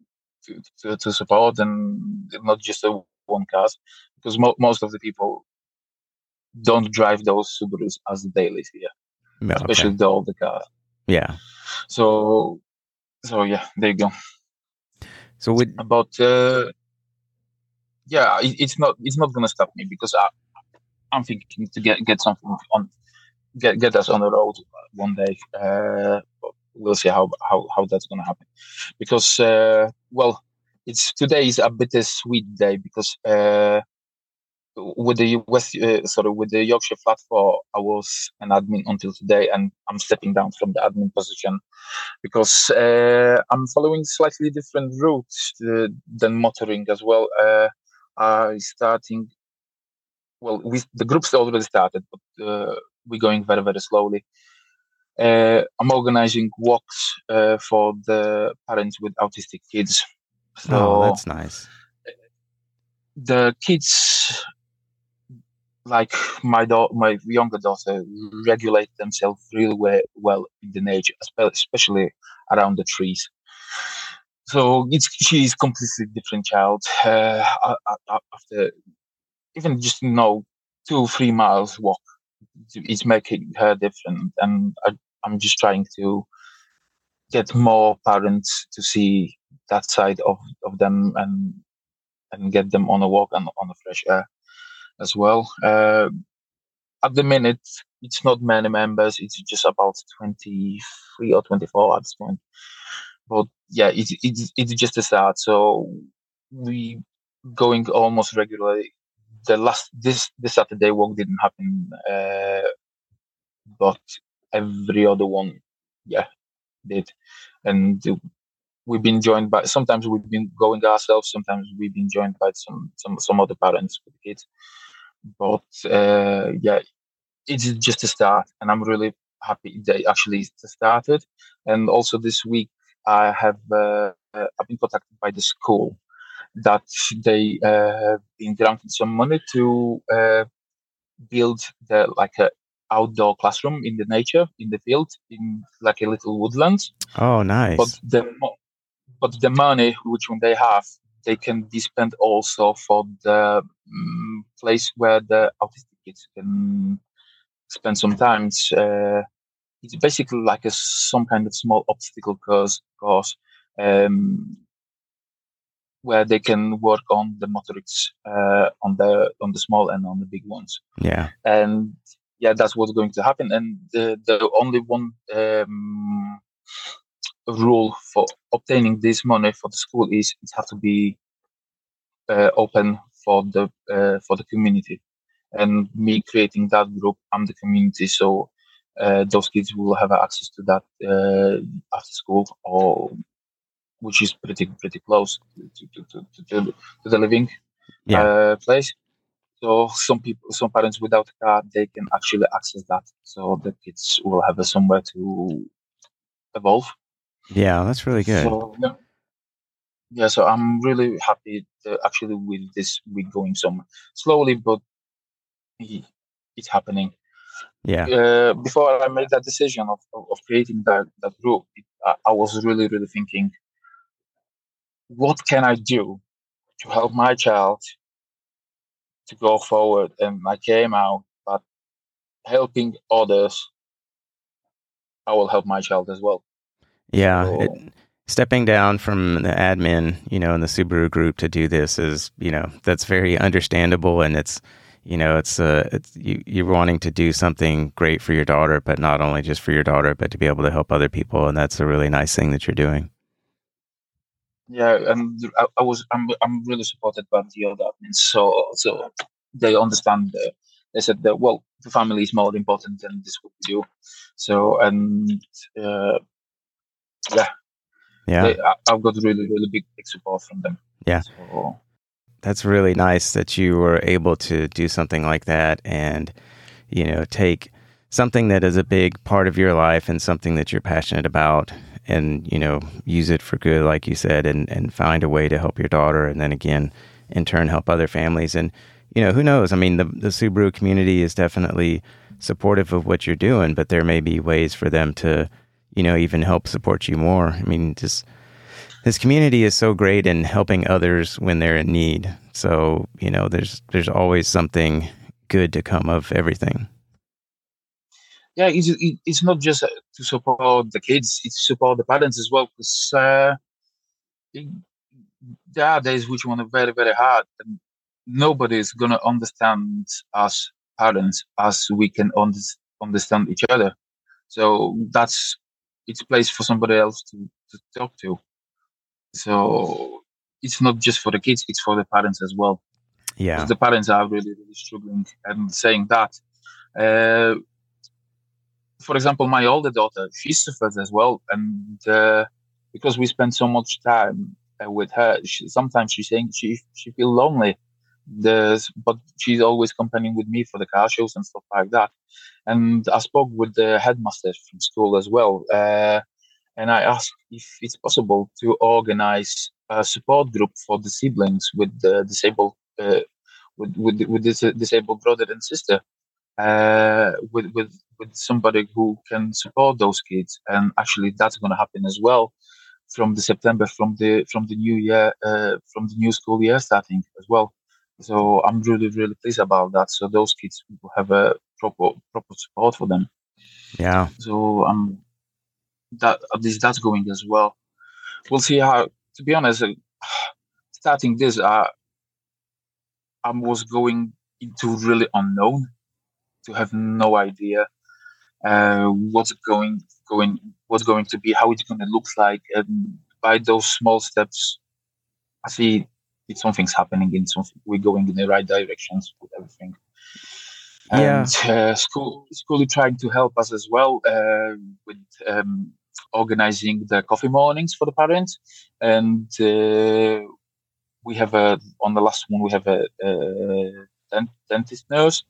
to, to, to support and not just a one cars because mo- most of the people don't drive those Subarus as the dailies here, okay. especially the older cars. Yeah. So, so yeah, there you go. So with about uh, yeah, it, it's not it's not gonna stop me because I I'm thinking to get get something on get get us on the road one day. Uh, we'll see how how how that's gonna happen because uh, well, it's today is a bittersweet day because uh, with the West, uh, sorry, with the Yorkshire Flat Four, I was an admin until today, and I'm stepping down from the admin position because uh, I'm following slightly different routes uh, than motoring as well. I starting, well, we the group's already started, but uh, we're going very very slowly. uh, I'm organizing walks uh, for the parents with autistic kids. So oh, that's nice. The kids, like my daughter, my younger daughter, regulate themselves really well, well in the nature, especially around the trees. So it's she's completely different child. Uh, after even just you know two three miles walk, it's making her different, and I, I'm just trying to get more parents to see that side of, of them and and get them on a walk and on the fresh air as well. Uh, at the minute, it's not many members. It's just about 23 or 24 at this point. But yeah, it's, it's, it's just a start. So we going almost regularly. The last, this, this Saturday walk didn't happen. Uh, but every other one, yeah, did. And we've been joined by sometimes we've been going ourselves sometimes we've been joined by some some some other parents with kids but uh, yeah it's just a start and i'm really happy they actually started and also this week i have uh, uh i've been contacted by the school that they uh been granted some money to uh, build the like a outdoor classroom in the nature in the field in like a little woodland. Oh nice. But the but the money which one they have they can be spent also for the um, place where the autistic kids can spend some time uh, it's basically like a some kind of small obstacle course course um, where they can work on the motorics uh, on the on the small and on the big ones. Yeah. And yeah that's what's going to happen. And the the only one um, rule for obtaining this money for the school is it has to be uh, open for the uh, for the community. And me creating that group i'm the community so uh, those kids will have access to that uh, after school or which is pretty pretty close to, to, to, to, to the living yeah. Uh, place so some people some parents without a car they can actually access that so the kids will have somewhere to evolve yeah, that's really good. So, yeah. yeah, so I'm really happy to actually with this week going some slowly, but it's happening. Yeah. Uh, before I made that decision of, of, of creating that, that group, it, I, I was really, really thinking, what can I do to help my child to go forward? And I came out, but helping others, I will help my child as well. Yeah. So, it, stepping down from the admin, you know, in the Subaru group to do this is, you know, that's very understandable. And it's, you know, it's, uh, it's you, you're wanting to do something great for your daughter, but not only just for your daughter, but to be able to help other people. And that's a really nice thing that you're doing. Yeah. And I, I was, I'm, I'm really supported by the other admins. So, so they understand the, they said that, well, the family is more important than this what we do. So, and, uh, yeah, yeah, they, I, have got really really big, big support from them. Yeah. So, that's really nice that you were able to do something like that and you know take something that is a big part of your life and something that you're passionate about and you know use it for good like you said and and find a way to help your daughter and then again in turn help other families and you know who knows i mean the the subaru community is definitely supportive of what you're doing but there may be ways for them to you know, even help support you more. I mean, just this community is so great in helping others when they're in need. So, you know, there's there's always something good to come of everything. Yeah, it's, it's not just to support the kids; it's support the parents as well. Because uh, there are days which are very, very hard, and nobody is gonna understand us parents as we can understand each other. So that's it's place for somebody else to, to talk to. So it's not just for the kids; it's for the parents as well. Yeah, the parents are really, really struggling. And saying that, uh, for example, my older daughter, she suffers as well, and uh, because we spend so much time uh, with her, she, sometimes she's saying she she feels lonely There's, but she's always accompanying with me for the car shows and stuff like that. And I spoke with the headmaster from school as well, uh, and I asked if it's possible to organize a support group for the siblings with the disabled uh, with with with this disabled brother and sister, uh, with with with somebody who can support those kids. And actually, that's going to happen as well from the September from the from the new year uh, from the new school year starting as well. So I'm really, really pleased about that. So those kids will have a proper proper support for them. Yeah. So um, that at least that's going as well. We'll see how. To be honest, uh, [sighs] starting this, uh, I was going into really unknown, to have no idea uh, what's going going what's going to be, how it's going to look like, and by those small steps, I see it's something's happening in something we're going in the right directions with everything and yeah. uh, school school is trying to help us as well uh, with um, organizing the coffee mornings for the parents and uh, we have a on the last one we have a, a dentist nurse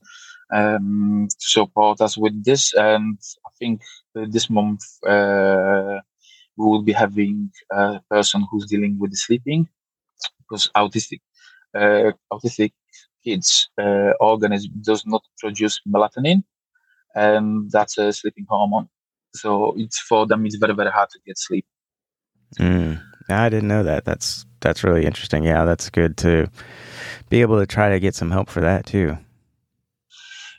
um, to support us with this and i think this month uh, we will be having a person who's dealing with the sleeping because autistic uh, autistic kids uh, organism does not produce melatonin, and that's a sleeping hormone. So it's for them. It's very very hard to get sleep. Mm, I didn't know that. That's that's really interesting. Yeah, that's good to be able to try to get some help for that too.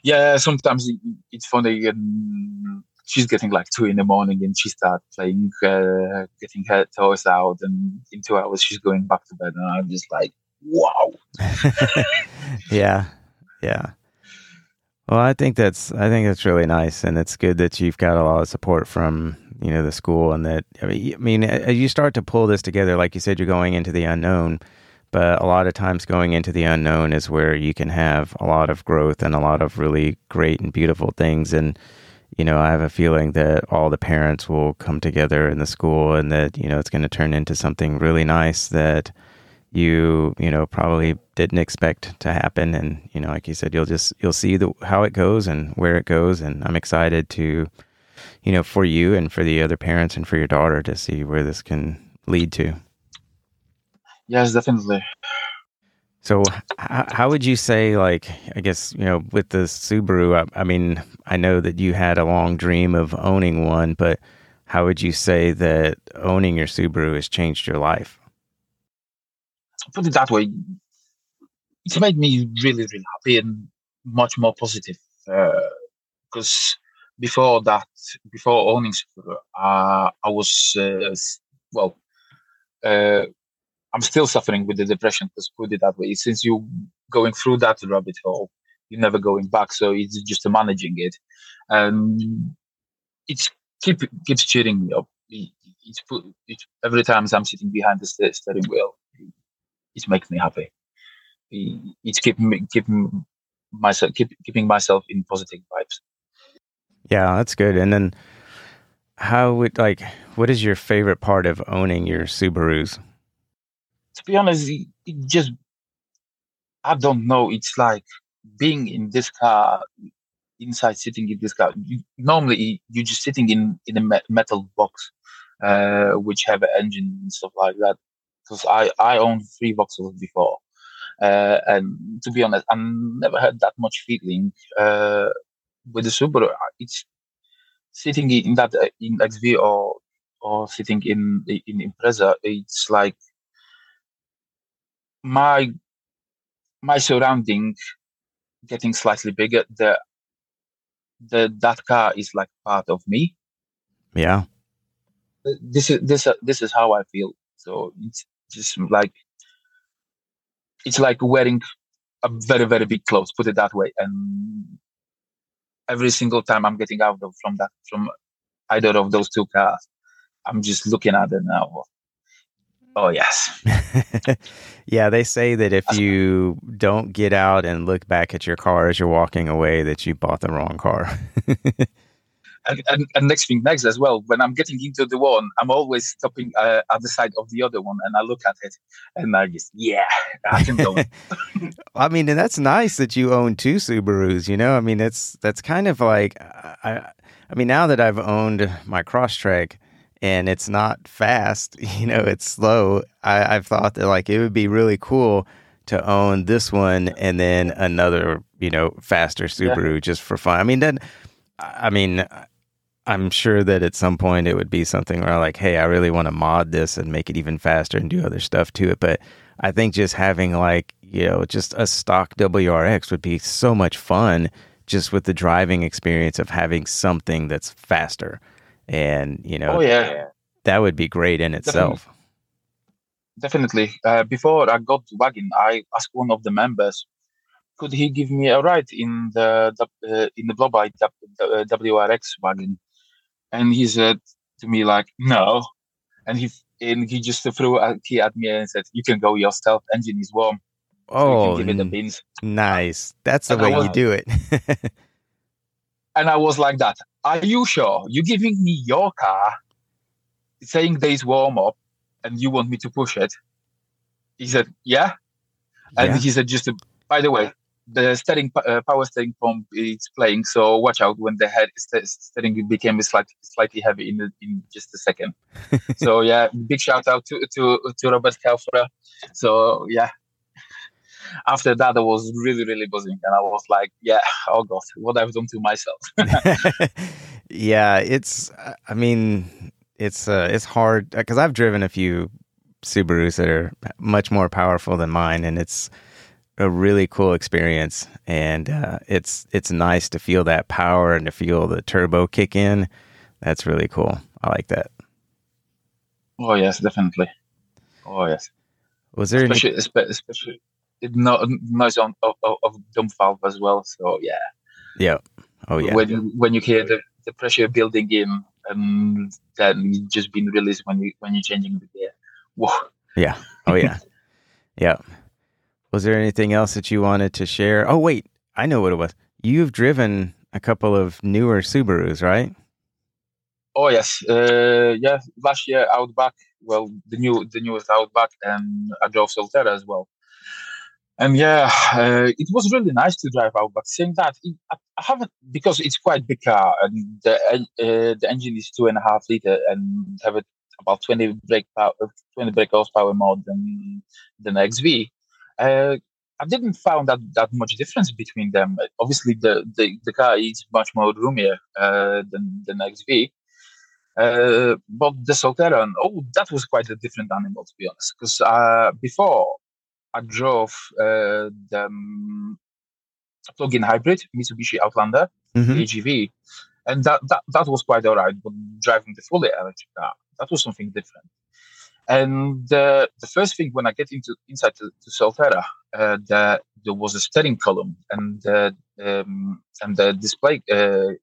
Yeah, sometimes it's funny. And she's getting like two in the morning and she starts playing, uh, getting her toys out, and in two hours she's going back to bed, and I'm just like, wow. [laughs] yeah, yeah. Well, I think that's I think that's really nice, and it's good that you've got a lot of support from you know the school, and that I mean, as you start to pull this together, like you said, you're going into the unknown, but a lot of times going into the unknown is where you can have a lot of growth and a lot of really great and beautiful things, and you know, I have a feeling that all the parents will come together in the school and that, you know, it's going to turn into something really nice that you, you know, probably didn't expect to happen. And, you know, like you said, you'll just, you'll see the, how it goes and where it goes. And I'm excited to, you know, for you and for the other parents and for your daughter to see where this can lead to. Yes, definitely. So, how would you say, like, I guess, you know, with the Subaru, I, I, mean, I know that you had a long dream of owning one, but how would you say that owning your Subaru has changed your life? Put it that way, it's made me really, really happy and much more positive. Because uh, before that, before owning Subaru, uh, I was, uh, well, I'm still suffering with the depression. Let's put it that way. Since you're going through that rabbit hole, you're never going back. So it's just managing it, and it's keep keeps cheering me up. it's, every time I'm sitting behind the steering wheel, it makes me happy. It's keeping keeping myself keep, keeping myself in positive vibes. Yeah, that's good. And then, how would like what is your favorite part of owning your Subarus? to be honest, it, it just I don't know. It's like being in this car, inside sitting in this car. You, normally, you're just sitting in in a metal box, uh, which have an engine and stuff like that. Because I I owned three Vauxhalls before, and to be honest, I never had that much feeling uh, with the Subaru. It's sitting in that uh, in XV or or sitting in in Impreza. It's like my my surrounding getting slightly bigger the the that car is like part of me yeah this is this this is how i feel so it's just like it's like wearing a very very big clothes put it that way and every single time i'm getting out of from that from either of those two cars i'm just looking at it now Oh yes. [laughs] yeah, they say that if you don't get out and look back at your car as you're walking away, that you bought the wrong car. [laughs] and, and, and, next thing next as well when i'm getting into the one i'm always stopping uh, at the side of the other one and i look at it and i just yeah i can go. [laughs] I mean and that's nice that you own two subarus you know? I mean that's that's kind of like i i mean now that i've owned my Crosstrek and it's not fast [laughs] you know it's slow I, i've thought that like it would be really cool to own this one and then another you know faster subaru yeah. just for fun. I mean then I mean, I'm sure that at some point it would be something where I'm like, hey, I really want to mod this and make it even faster and do other stuff to it. But I think just having like, you know, just a stock WRX would be so much fun just with the driving experience of having something that's faster. And, you know, oh, yeah. that would be great in itself. Definitely. Definitely. Uh, before I got the wagon, I asked one of the members could he give me a ride in the uh, in the blobeye WRX wagon? And he said to me like, no. And he and he just threw a key at me and said, "You can go yourself. Engine is warm." Oh, so give it the oh, beans. Nice. That's the and way was, you do it. [laughs] and I was like that. Are you sure? You're giving me your car, saying days warm up, and you want me to push it? He said, "Yeah." And yeah. he said, "Just by the way, the steering uh, power steering pump is playing, so watch out when the head st- steering became slightly slightly heavy in in just a second. [laughs] so yeah, big shout out to to to Robert Kelfra. So yeah, after that I was really really buzzing, and I was like, yeah, oh god, what I've done to myself. [laughs] yeah, it's I mean it's uh, it's hard because I've driven a few Subarus that are much more powerful than mine, and it's a really cool experience, and uh, it's it's nice to feel that power and to feel the turbo kick in. That's really cool. I like that. Oh yes, definitely. Oh yes. Was there especially any... especially no noise on of, of dump valve as well? So yeah. Yeah. Oh yeah. When when you hear the, the pressure building in, and then just being released when you when you're changing the gear. Whoa. Yeah. Oh yeah. [laughs] yeah. Was there anything else that you wanted to share? Oh, wait, I know what it was. You've driven a couple of newer Subarus, right? Oh yes, uh, yeah. Last year, Outback. Well, the new, the newest Outback, and I drove Solterra as well. And yeah, uh, it was really nice to drive Outback. Saying that, it, I, haven't because it's quite big car, and the uh, the engine is two and a half liter, and have it about twenty brake power, twenty brake horsepower more than than XV I didn't find that that much difference between them. Obviously, the the, the car is much more roomier uh, than the XV. Uh, but the Solterra, oh, that was quite a different animal to be honest. Because uh, before I drove uh, the um, plug-in hybrid Mitsubishi Outlander mm-hmm. AGV, and that, that that was quite alright. But driving the fully electric car, that was something different. And uh, the first thing when I get into inside to, to Solterra, uh, the, there was a steering column and uh, um, and the display. Uh,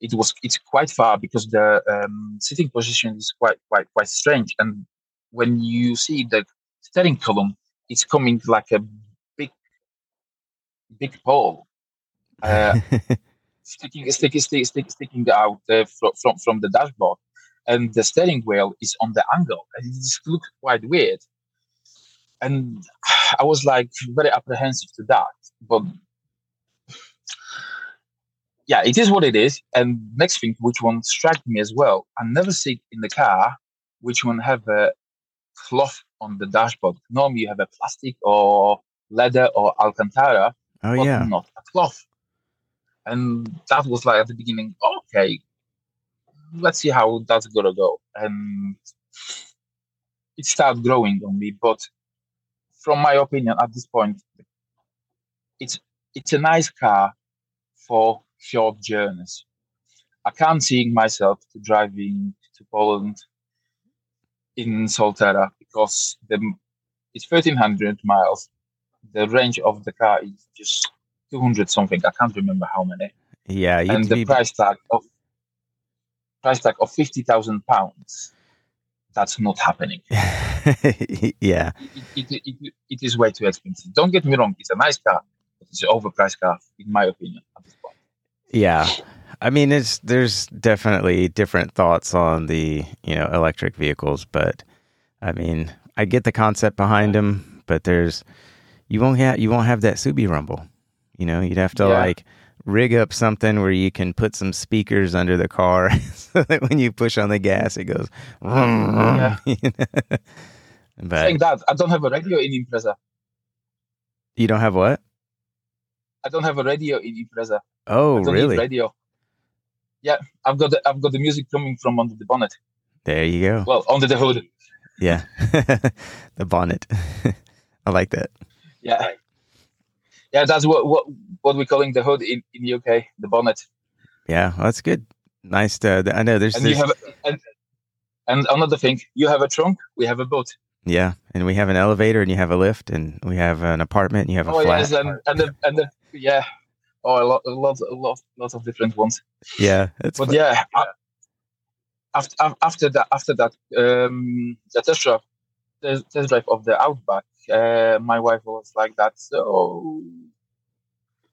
it was it's quite far because the um, sitting position is quite quite quite strange. And when you see the steering column, it's coming like a big big pole. Uh, [laughs] sticking, sticking, sticking, sticking out uh, from, from from the dashboard, and the steering wheel is on the angle. And it just looked quite weird. And [sighs] I was like very apprehensive to that. But yeah, it is what it is. And next thing, which one struck me as well, I never see in the car which one have a cloth on the dashboard. Normally you have a plastic or leather or Alcantara. Oh yeah, not a cloth. And that was like at the beginning, okay, let's see how that's gonna go. And it started growing on me, but from my opinion, at this point, it's it's a nice car for short journeys. I can't see myself to driving to Poland in Solterra because the it's 1300 miles. The range of the car is just 200 something. I can't remember how many. Yeah, and the be... price tag of price tag of fifty thousand pounds, that's not happening. [laughs] yeah, it, it, it, it is way too expensive. Don't get me wrong; it's a nice car, but it's an overpriced car, in my opinion, at this point. Yeah, I mean, it's there's definitely different thoughts on the you know electric vehicles, but I mean, I get the concept behind them, but there's you won't have you won't have that Subie rumble. You know, you'd have to Yeah. like rig up something where you can put some speakers under the car [laughs] so that when you push on the gas, it goes. Yeah. [laughs] you know? but that, I don't have a radio in Impreza. you don't have what? I don't have a radio in Impreza. Oh, I don't really? radio. Yeah, I've got the, I've got the music coming from under the bonnet. There you go. Well, under the hood. Yeah. [laughs] the bonnet. I like that. Yeah, yeah, that's what what what we're calling the hood in in the UK, the bonnet. Yeah, well, that's good. Nice to. I know there's. And you this- have and and another thing, you have a trunk, we have a boat. yeah, and we have an elevator, and you have a lift, and we have an apartment, and you have a Oh flat. yes, and and the, and the yeah, oh a lot a lot a lot lots of different ones. yeah, it's But fun. yeah, after after that after that um the test drive the test drive of the Outback, uh, my wife was like that. So,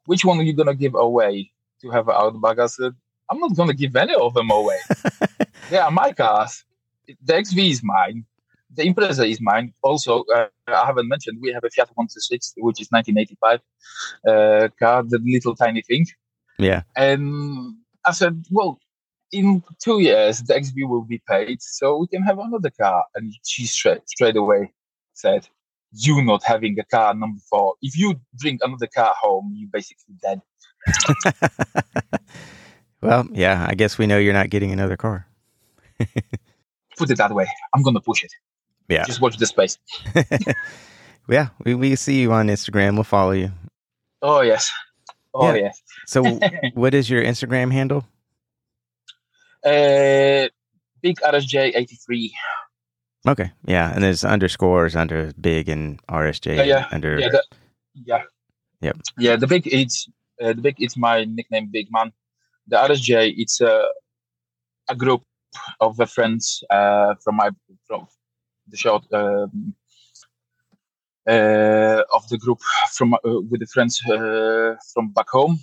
which one are you gonna give away to have an Outback? I said, I'm not gonna give any of them away. [laughs] they are my cars. The XV is mine. The Impreza is mine. Also, uh, I haven't mentioned we have a Fiat 126, which is 1985 uh, car, the little tiny thing. yeah, And I said, well, in two years, the XV will be paid, so we can have another car. And she straight, straight away said, you not having a car number four. If you bring another car home, you basically dead. [laughs] well, yeah. I guess we know you're not getting another car. [laughs] Put it that way. I'm going to push it. Yeah. Just watch the space. [laughs] Yeah, we we see you on Instagram. We'll follow you. Oh, yes. Oh, Yeah. yes. So, what is your Instagram handle? Uh, big RSJ83. Okay, yeah, and there's underscores under big and RSJ Yeah, yeah, under. Yeah, the, yeah. Yep. Yeah, the big it's uh, the big it's my nickname, Big Man. The RSJ it's a a group of the friends uh, from my from the short um, uh, of the group from uh, with the friends uh, from back home,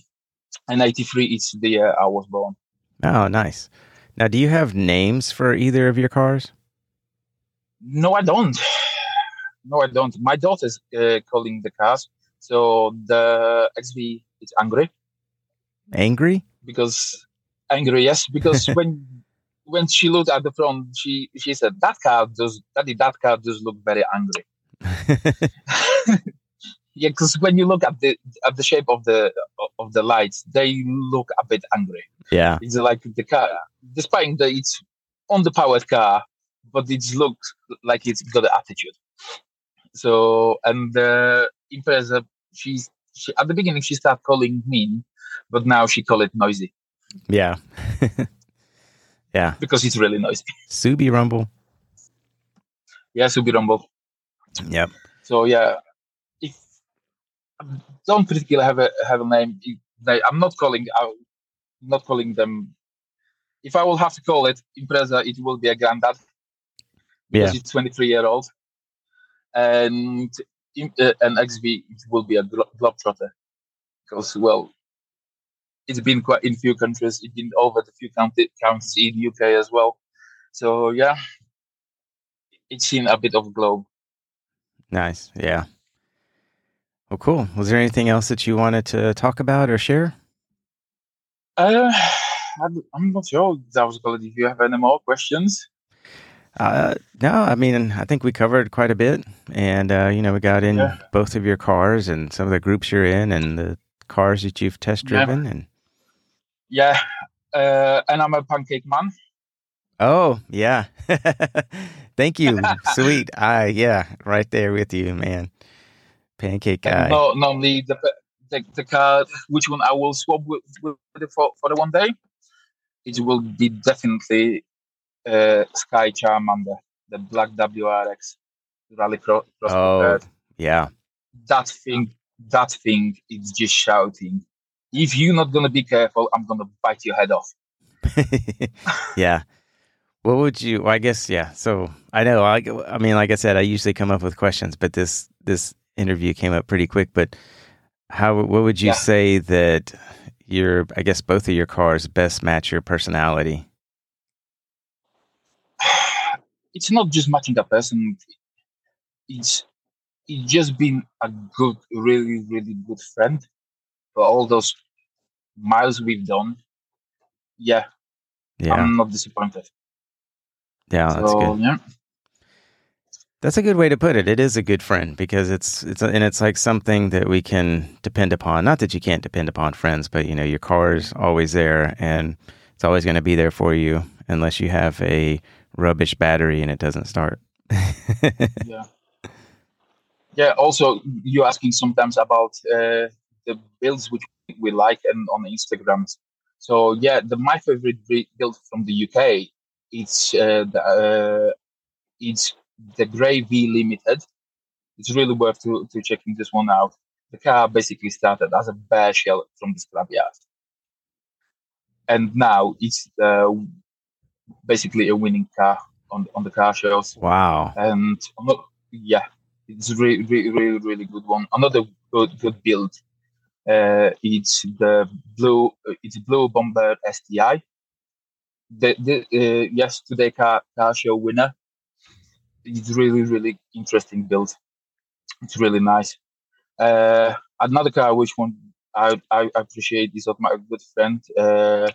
and eighty three it's the year I was born. Oh, nice. Now, do you have names for either of your cars? No, I don't. No, I don't. My daughter's uh, calling the cars. So the XV is angry Angry? because angry, yes, because [laughs] when when she looked at the front, she she said that car does that that car does look very angry. [laughs] yeah, because when you look at the at the shape of the of the lights, they look a bit angry. yeah, It's like the car, despite that it's on the powered car, but it looks like it's got an attitude. So, and the Impreza, she's she, at the beginning she started calling mean, but now she call it noisy yeah, [laughs] yeah. because it's really noisy. Subie Rumble. Yeah, Subie Rumble. Yep. So yeah, if don't particularly have a have a name, they, I'm not calling out, not calling them. If I will have to call it Impreza, it will be a granddad. Yeah. it's 23 year old and in, uh, an xv will be a glo- globetrotter because well it's been quite in few countries it's been over the few county, counties in the uk as well so yeah it's seen a bit of globe Nice. Yeah. Well, cool. Was there anything else that you wanted to talk about or share? uh, [sighs] i'm not sure that was good if you have any more questions Uh, no, I mean, I think we covered quite a bit, and uh, you know, we got in Yeah. both of your cars and some of the groups you're in, and the cars that you've test Yeah. driven, and yeah uh, and i'm a pancake man oh yeah, [laughs] thank you, [laughs] sweet. I yeah, right there with you, man. Pancake guy. No, normally the, the the car, which one I will swap with, with it for, for the one day, it will be definitely uh, Sky Charmander, the black WRX Rally Cro- Cross. Oh yeah, That thing, that thing is just shouting. If you're not gonna be careful, I'm gonna bite your head off. [laughs] yeah. What would you? Well, I guess yeah. So I know. I, I mean, like I said, I usually come up with questions, but this this interview came up pretty quick. But how? What would you Yeah. say that your I guess both of your cars best match your personality? It's not just matching a person. It's it's just been a good, really, really good friend for all those miles we've done. Yeah, Yeah, I'm not disappointed. yeah, that's good. yeah, That's a good way to put it. It is a good friend because it's it's and it's like something that we can depend upon. Not that you can't depend upon friends, but you know your car is always there and it's always going to be there for you unless you have a rubbish battery and it doesn't start. yeah, yeah. Also, you're asking sometimes about uh, the builds which we like and on Instagram. So yeah, the my favorite build from the UK. It's uh, the uh, it's the Grey V Limited. It's really worth to, to checking this one out. The car basically started as a bare shell from the scrapyard, and now it's uh, basically a winning car on on the car shows. wow. And ano- yeah, it's really, really, really, really good one. Another good, good build. Uh, it's the blue. It's blue bomber STI. The, the uh, yes, today car car show winner. It's really, really interesting build. It's really nice. Uh, another car which one I, I appreciate is of my good friend. Uh,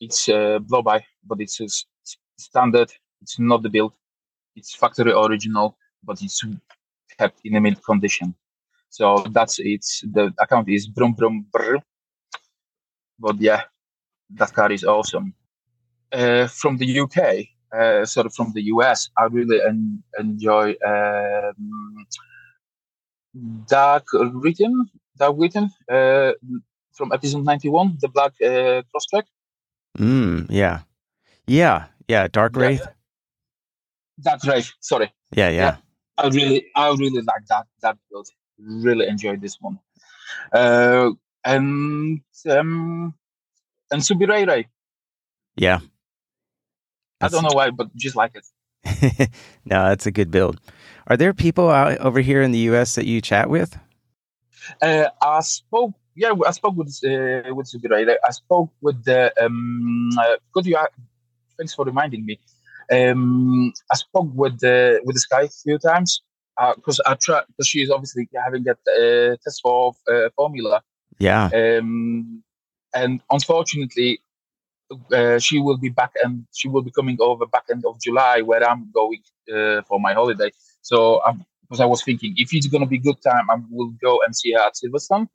it's uh, blobeye, but it's a standard. It's not the build. It's factory original, but it's kept in a mint condition. So that's it's the account is brum brum brr. But yeah, that car is awesome. Uh, from the UK, uh, sort of from the US, I really en- enjoy um, Dark Written, Dark Written uh, from episode 91, the black uh, Crosstrek. Mm, yeah. Yeah. Yeah. Dark Yeah. Wraith. Dark Wraith, sorry. Yeah. Yeah. I really, I really like that that build. Really enjoyed this one. Uh, and um, and Subirai Yeah. I don't know why, but just like it. [laughs] no, that's a good build. Are there people out over here in the U.S. that you chat with? Uh, I spoke, yeah, I spoke with uh, with Subirai. I spoke with the um. Uh, could you? Uh, thanks for reminding me. Um, I spoke with the with this guy a few times because I try because she's obviously having that uh, test for uh, formula. Yeah. um, and unfortunately, uh, she will be back and she will be coming over back end of July, where I'm going uh, for my holiday. So, because I was thinking, if it's gonna be good time, I will go and see her at Silverstone,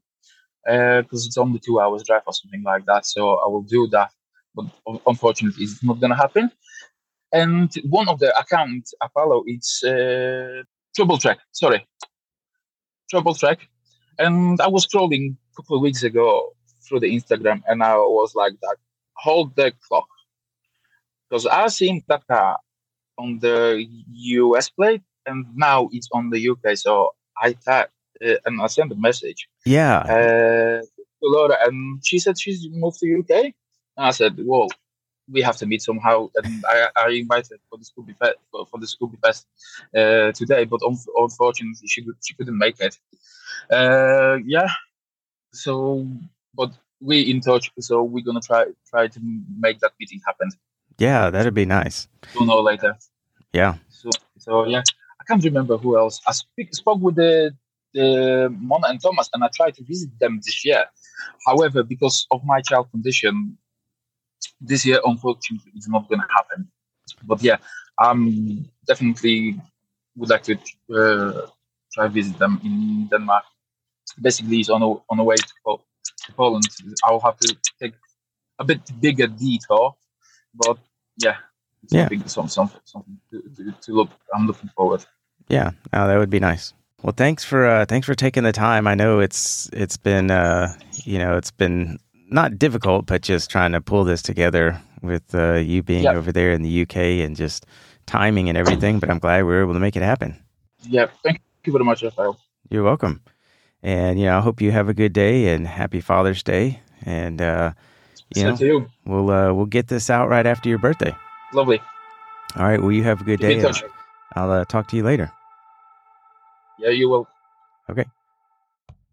because it's only two hours drive or something like that. So I will do that, but unfortunately, it's not gonna happen. And one of the accounts I follow, it's uh, Trouble Track. Sorry, Trouble Track. And I was scrolling a couple of weeks ago through the Instagram, and I was like, "That hold the clock," because I seen that car on the US plate, and now it's on the UK. So I thought, uh, and I sent a message Yeah. uh, to Laura, and she said she's moved to UK. And I said, "Well, we have to meet somehow." And I, I invited for the Scooby Fest for, for the Scooby Fest uh, today, but un- unfortunately, she could, she couldn't make it. Uh, yeah. So, but we in touch. So we're gonna try try to make that meeting happen Yeah. That'd be nice. sooner or later. Yeah. So, so yeah, I can't remember who else. I speak, spoke with the the Mona and Thomas, and I tried to visit them this year. However, because of my child condition, this year unfortunately it's not going to happen. But yeah, I'm definitely would like to uh, try visit them in Denmark. Basically, it's on a, on the way to, Pol- to Poland. I'll have to take a bit bigger detour, but yeah, it's Yeah. something, something, something to, to, to look. I'm looking forward. Yeah. No, that would be nice. Well, thanks for uh, thanks for taking the time. I know it's it's been uh, you know it's been not difficult, but just trying to pull this together with uh, you being Yeah. over there in the UK and just timing and everything. But I'm glad we were able to make it happen. Yeah, thank you very much, Rafael. You're welcome. And you know, I hope you have a good day and happy Father's Day. And uh, you Same know, you. we'll uh, we'll get this out right after your birthday. Lovely. All right. Well, you have a good Keep day. I'll uh, talk to you later. Yeah, you will. Okay.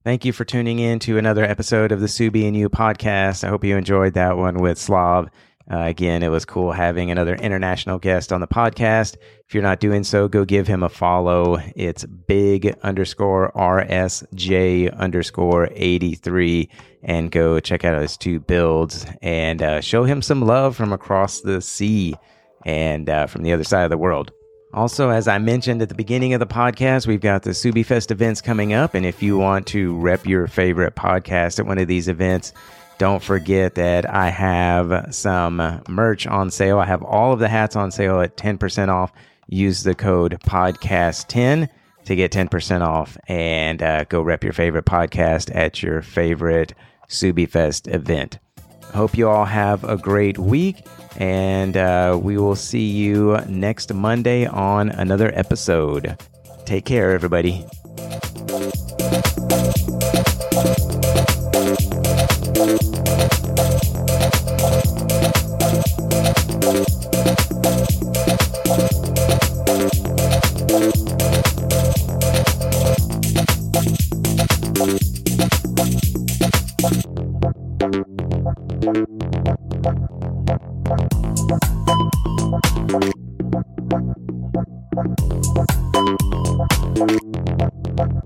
Thank you for tuning in to another episode of the Subie and You podcast. I hope you enjoyed that one with Slav. Uh, again, it was cool having another international guest on the podcast. If you're not doing so, go give him a follow. It's big underscore RSJ underscore 83 and go check out his two builds and uh, show him some love from across the sea and uh, from the other side of the world. Also, as I mentioned at the beginning of the podcast, we've got the SubieFest events coming up. And if you want to rep your favorite podcast at one of these events, don't forget that I have some merch on sale. I have all of the hats on sale at 10% off. Use the code podcast10 to get 10% off and uh, go rep your favorite podcast at your favorite SubieFest event. Hope you all have a great week, and uh, we will see you next Monday on another episode. Take care, everybody. Thank you.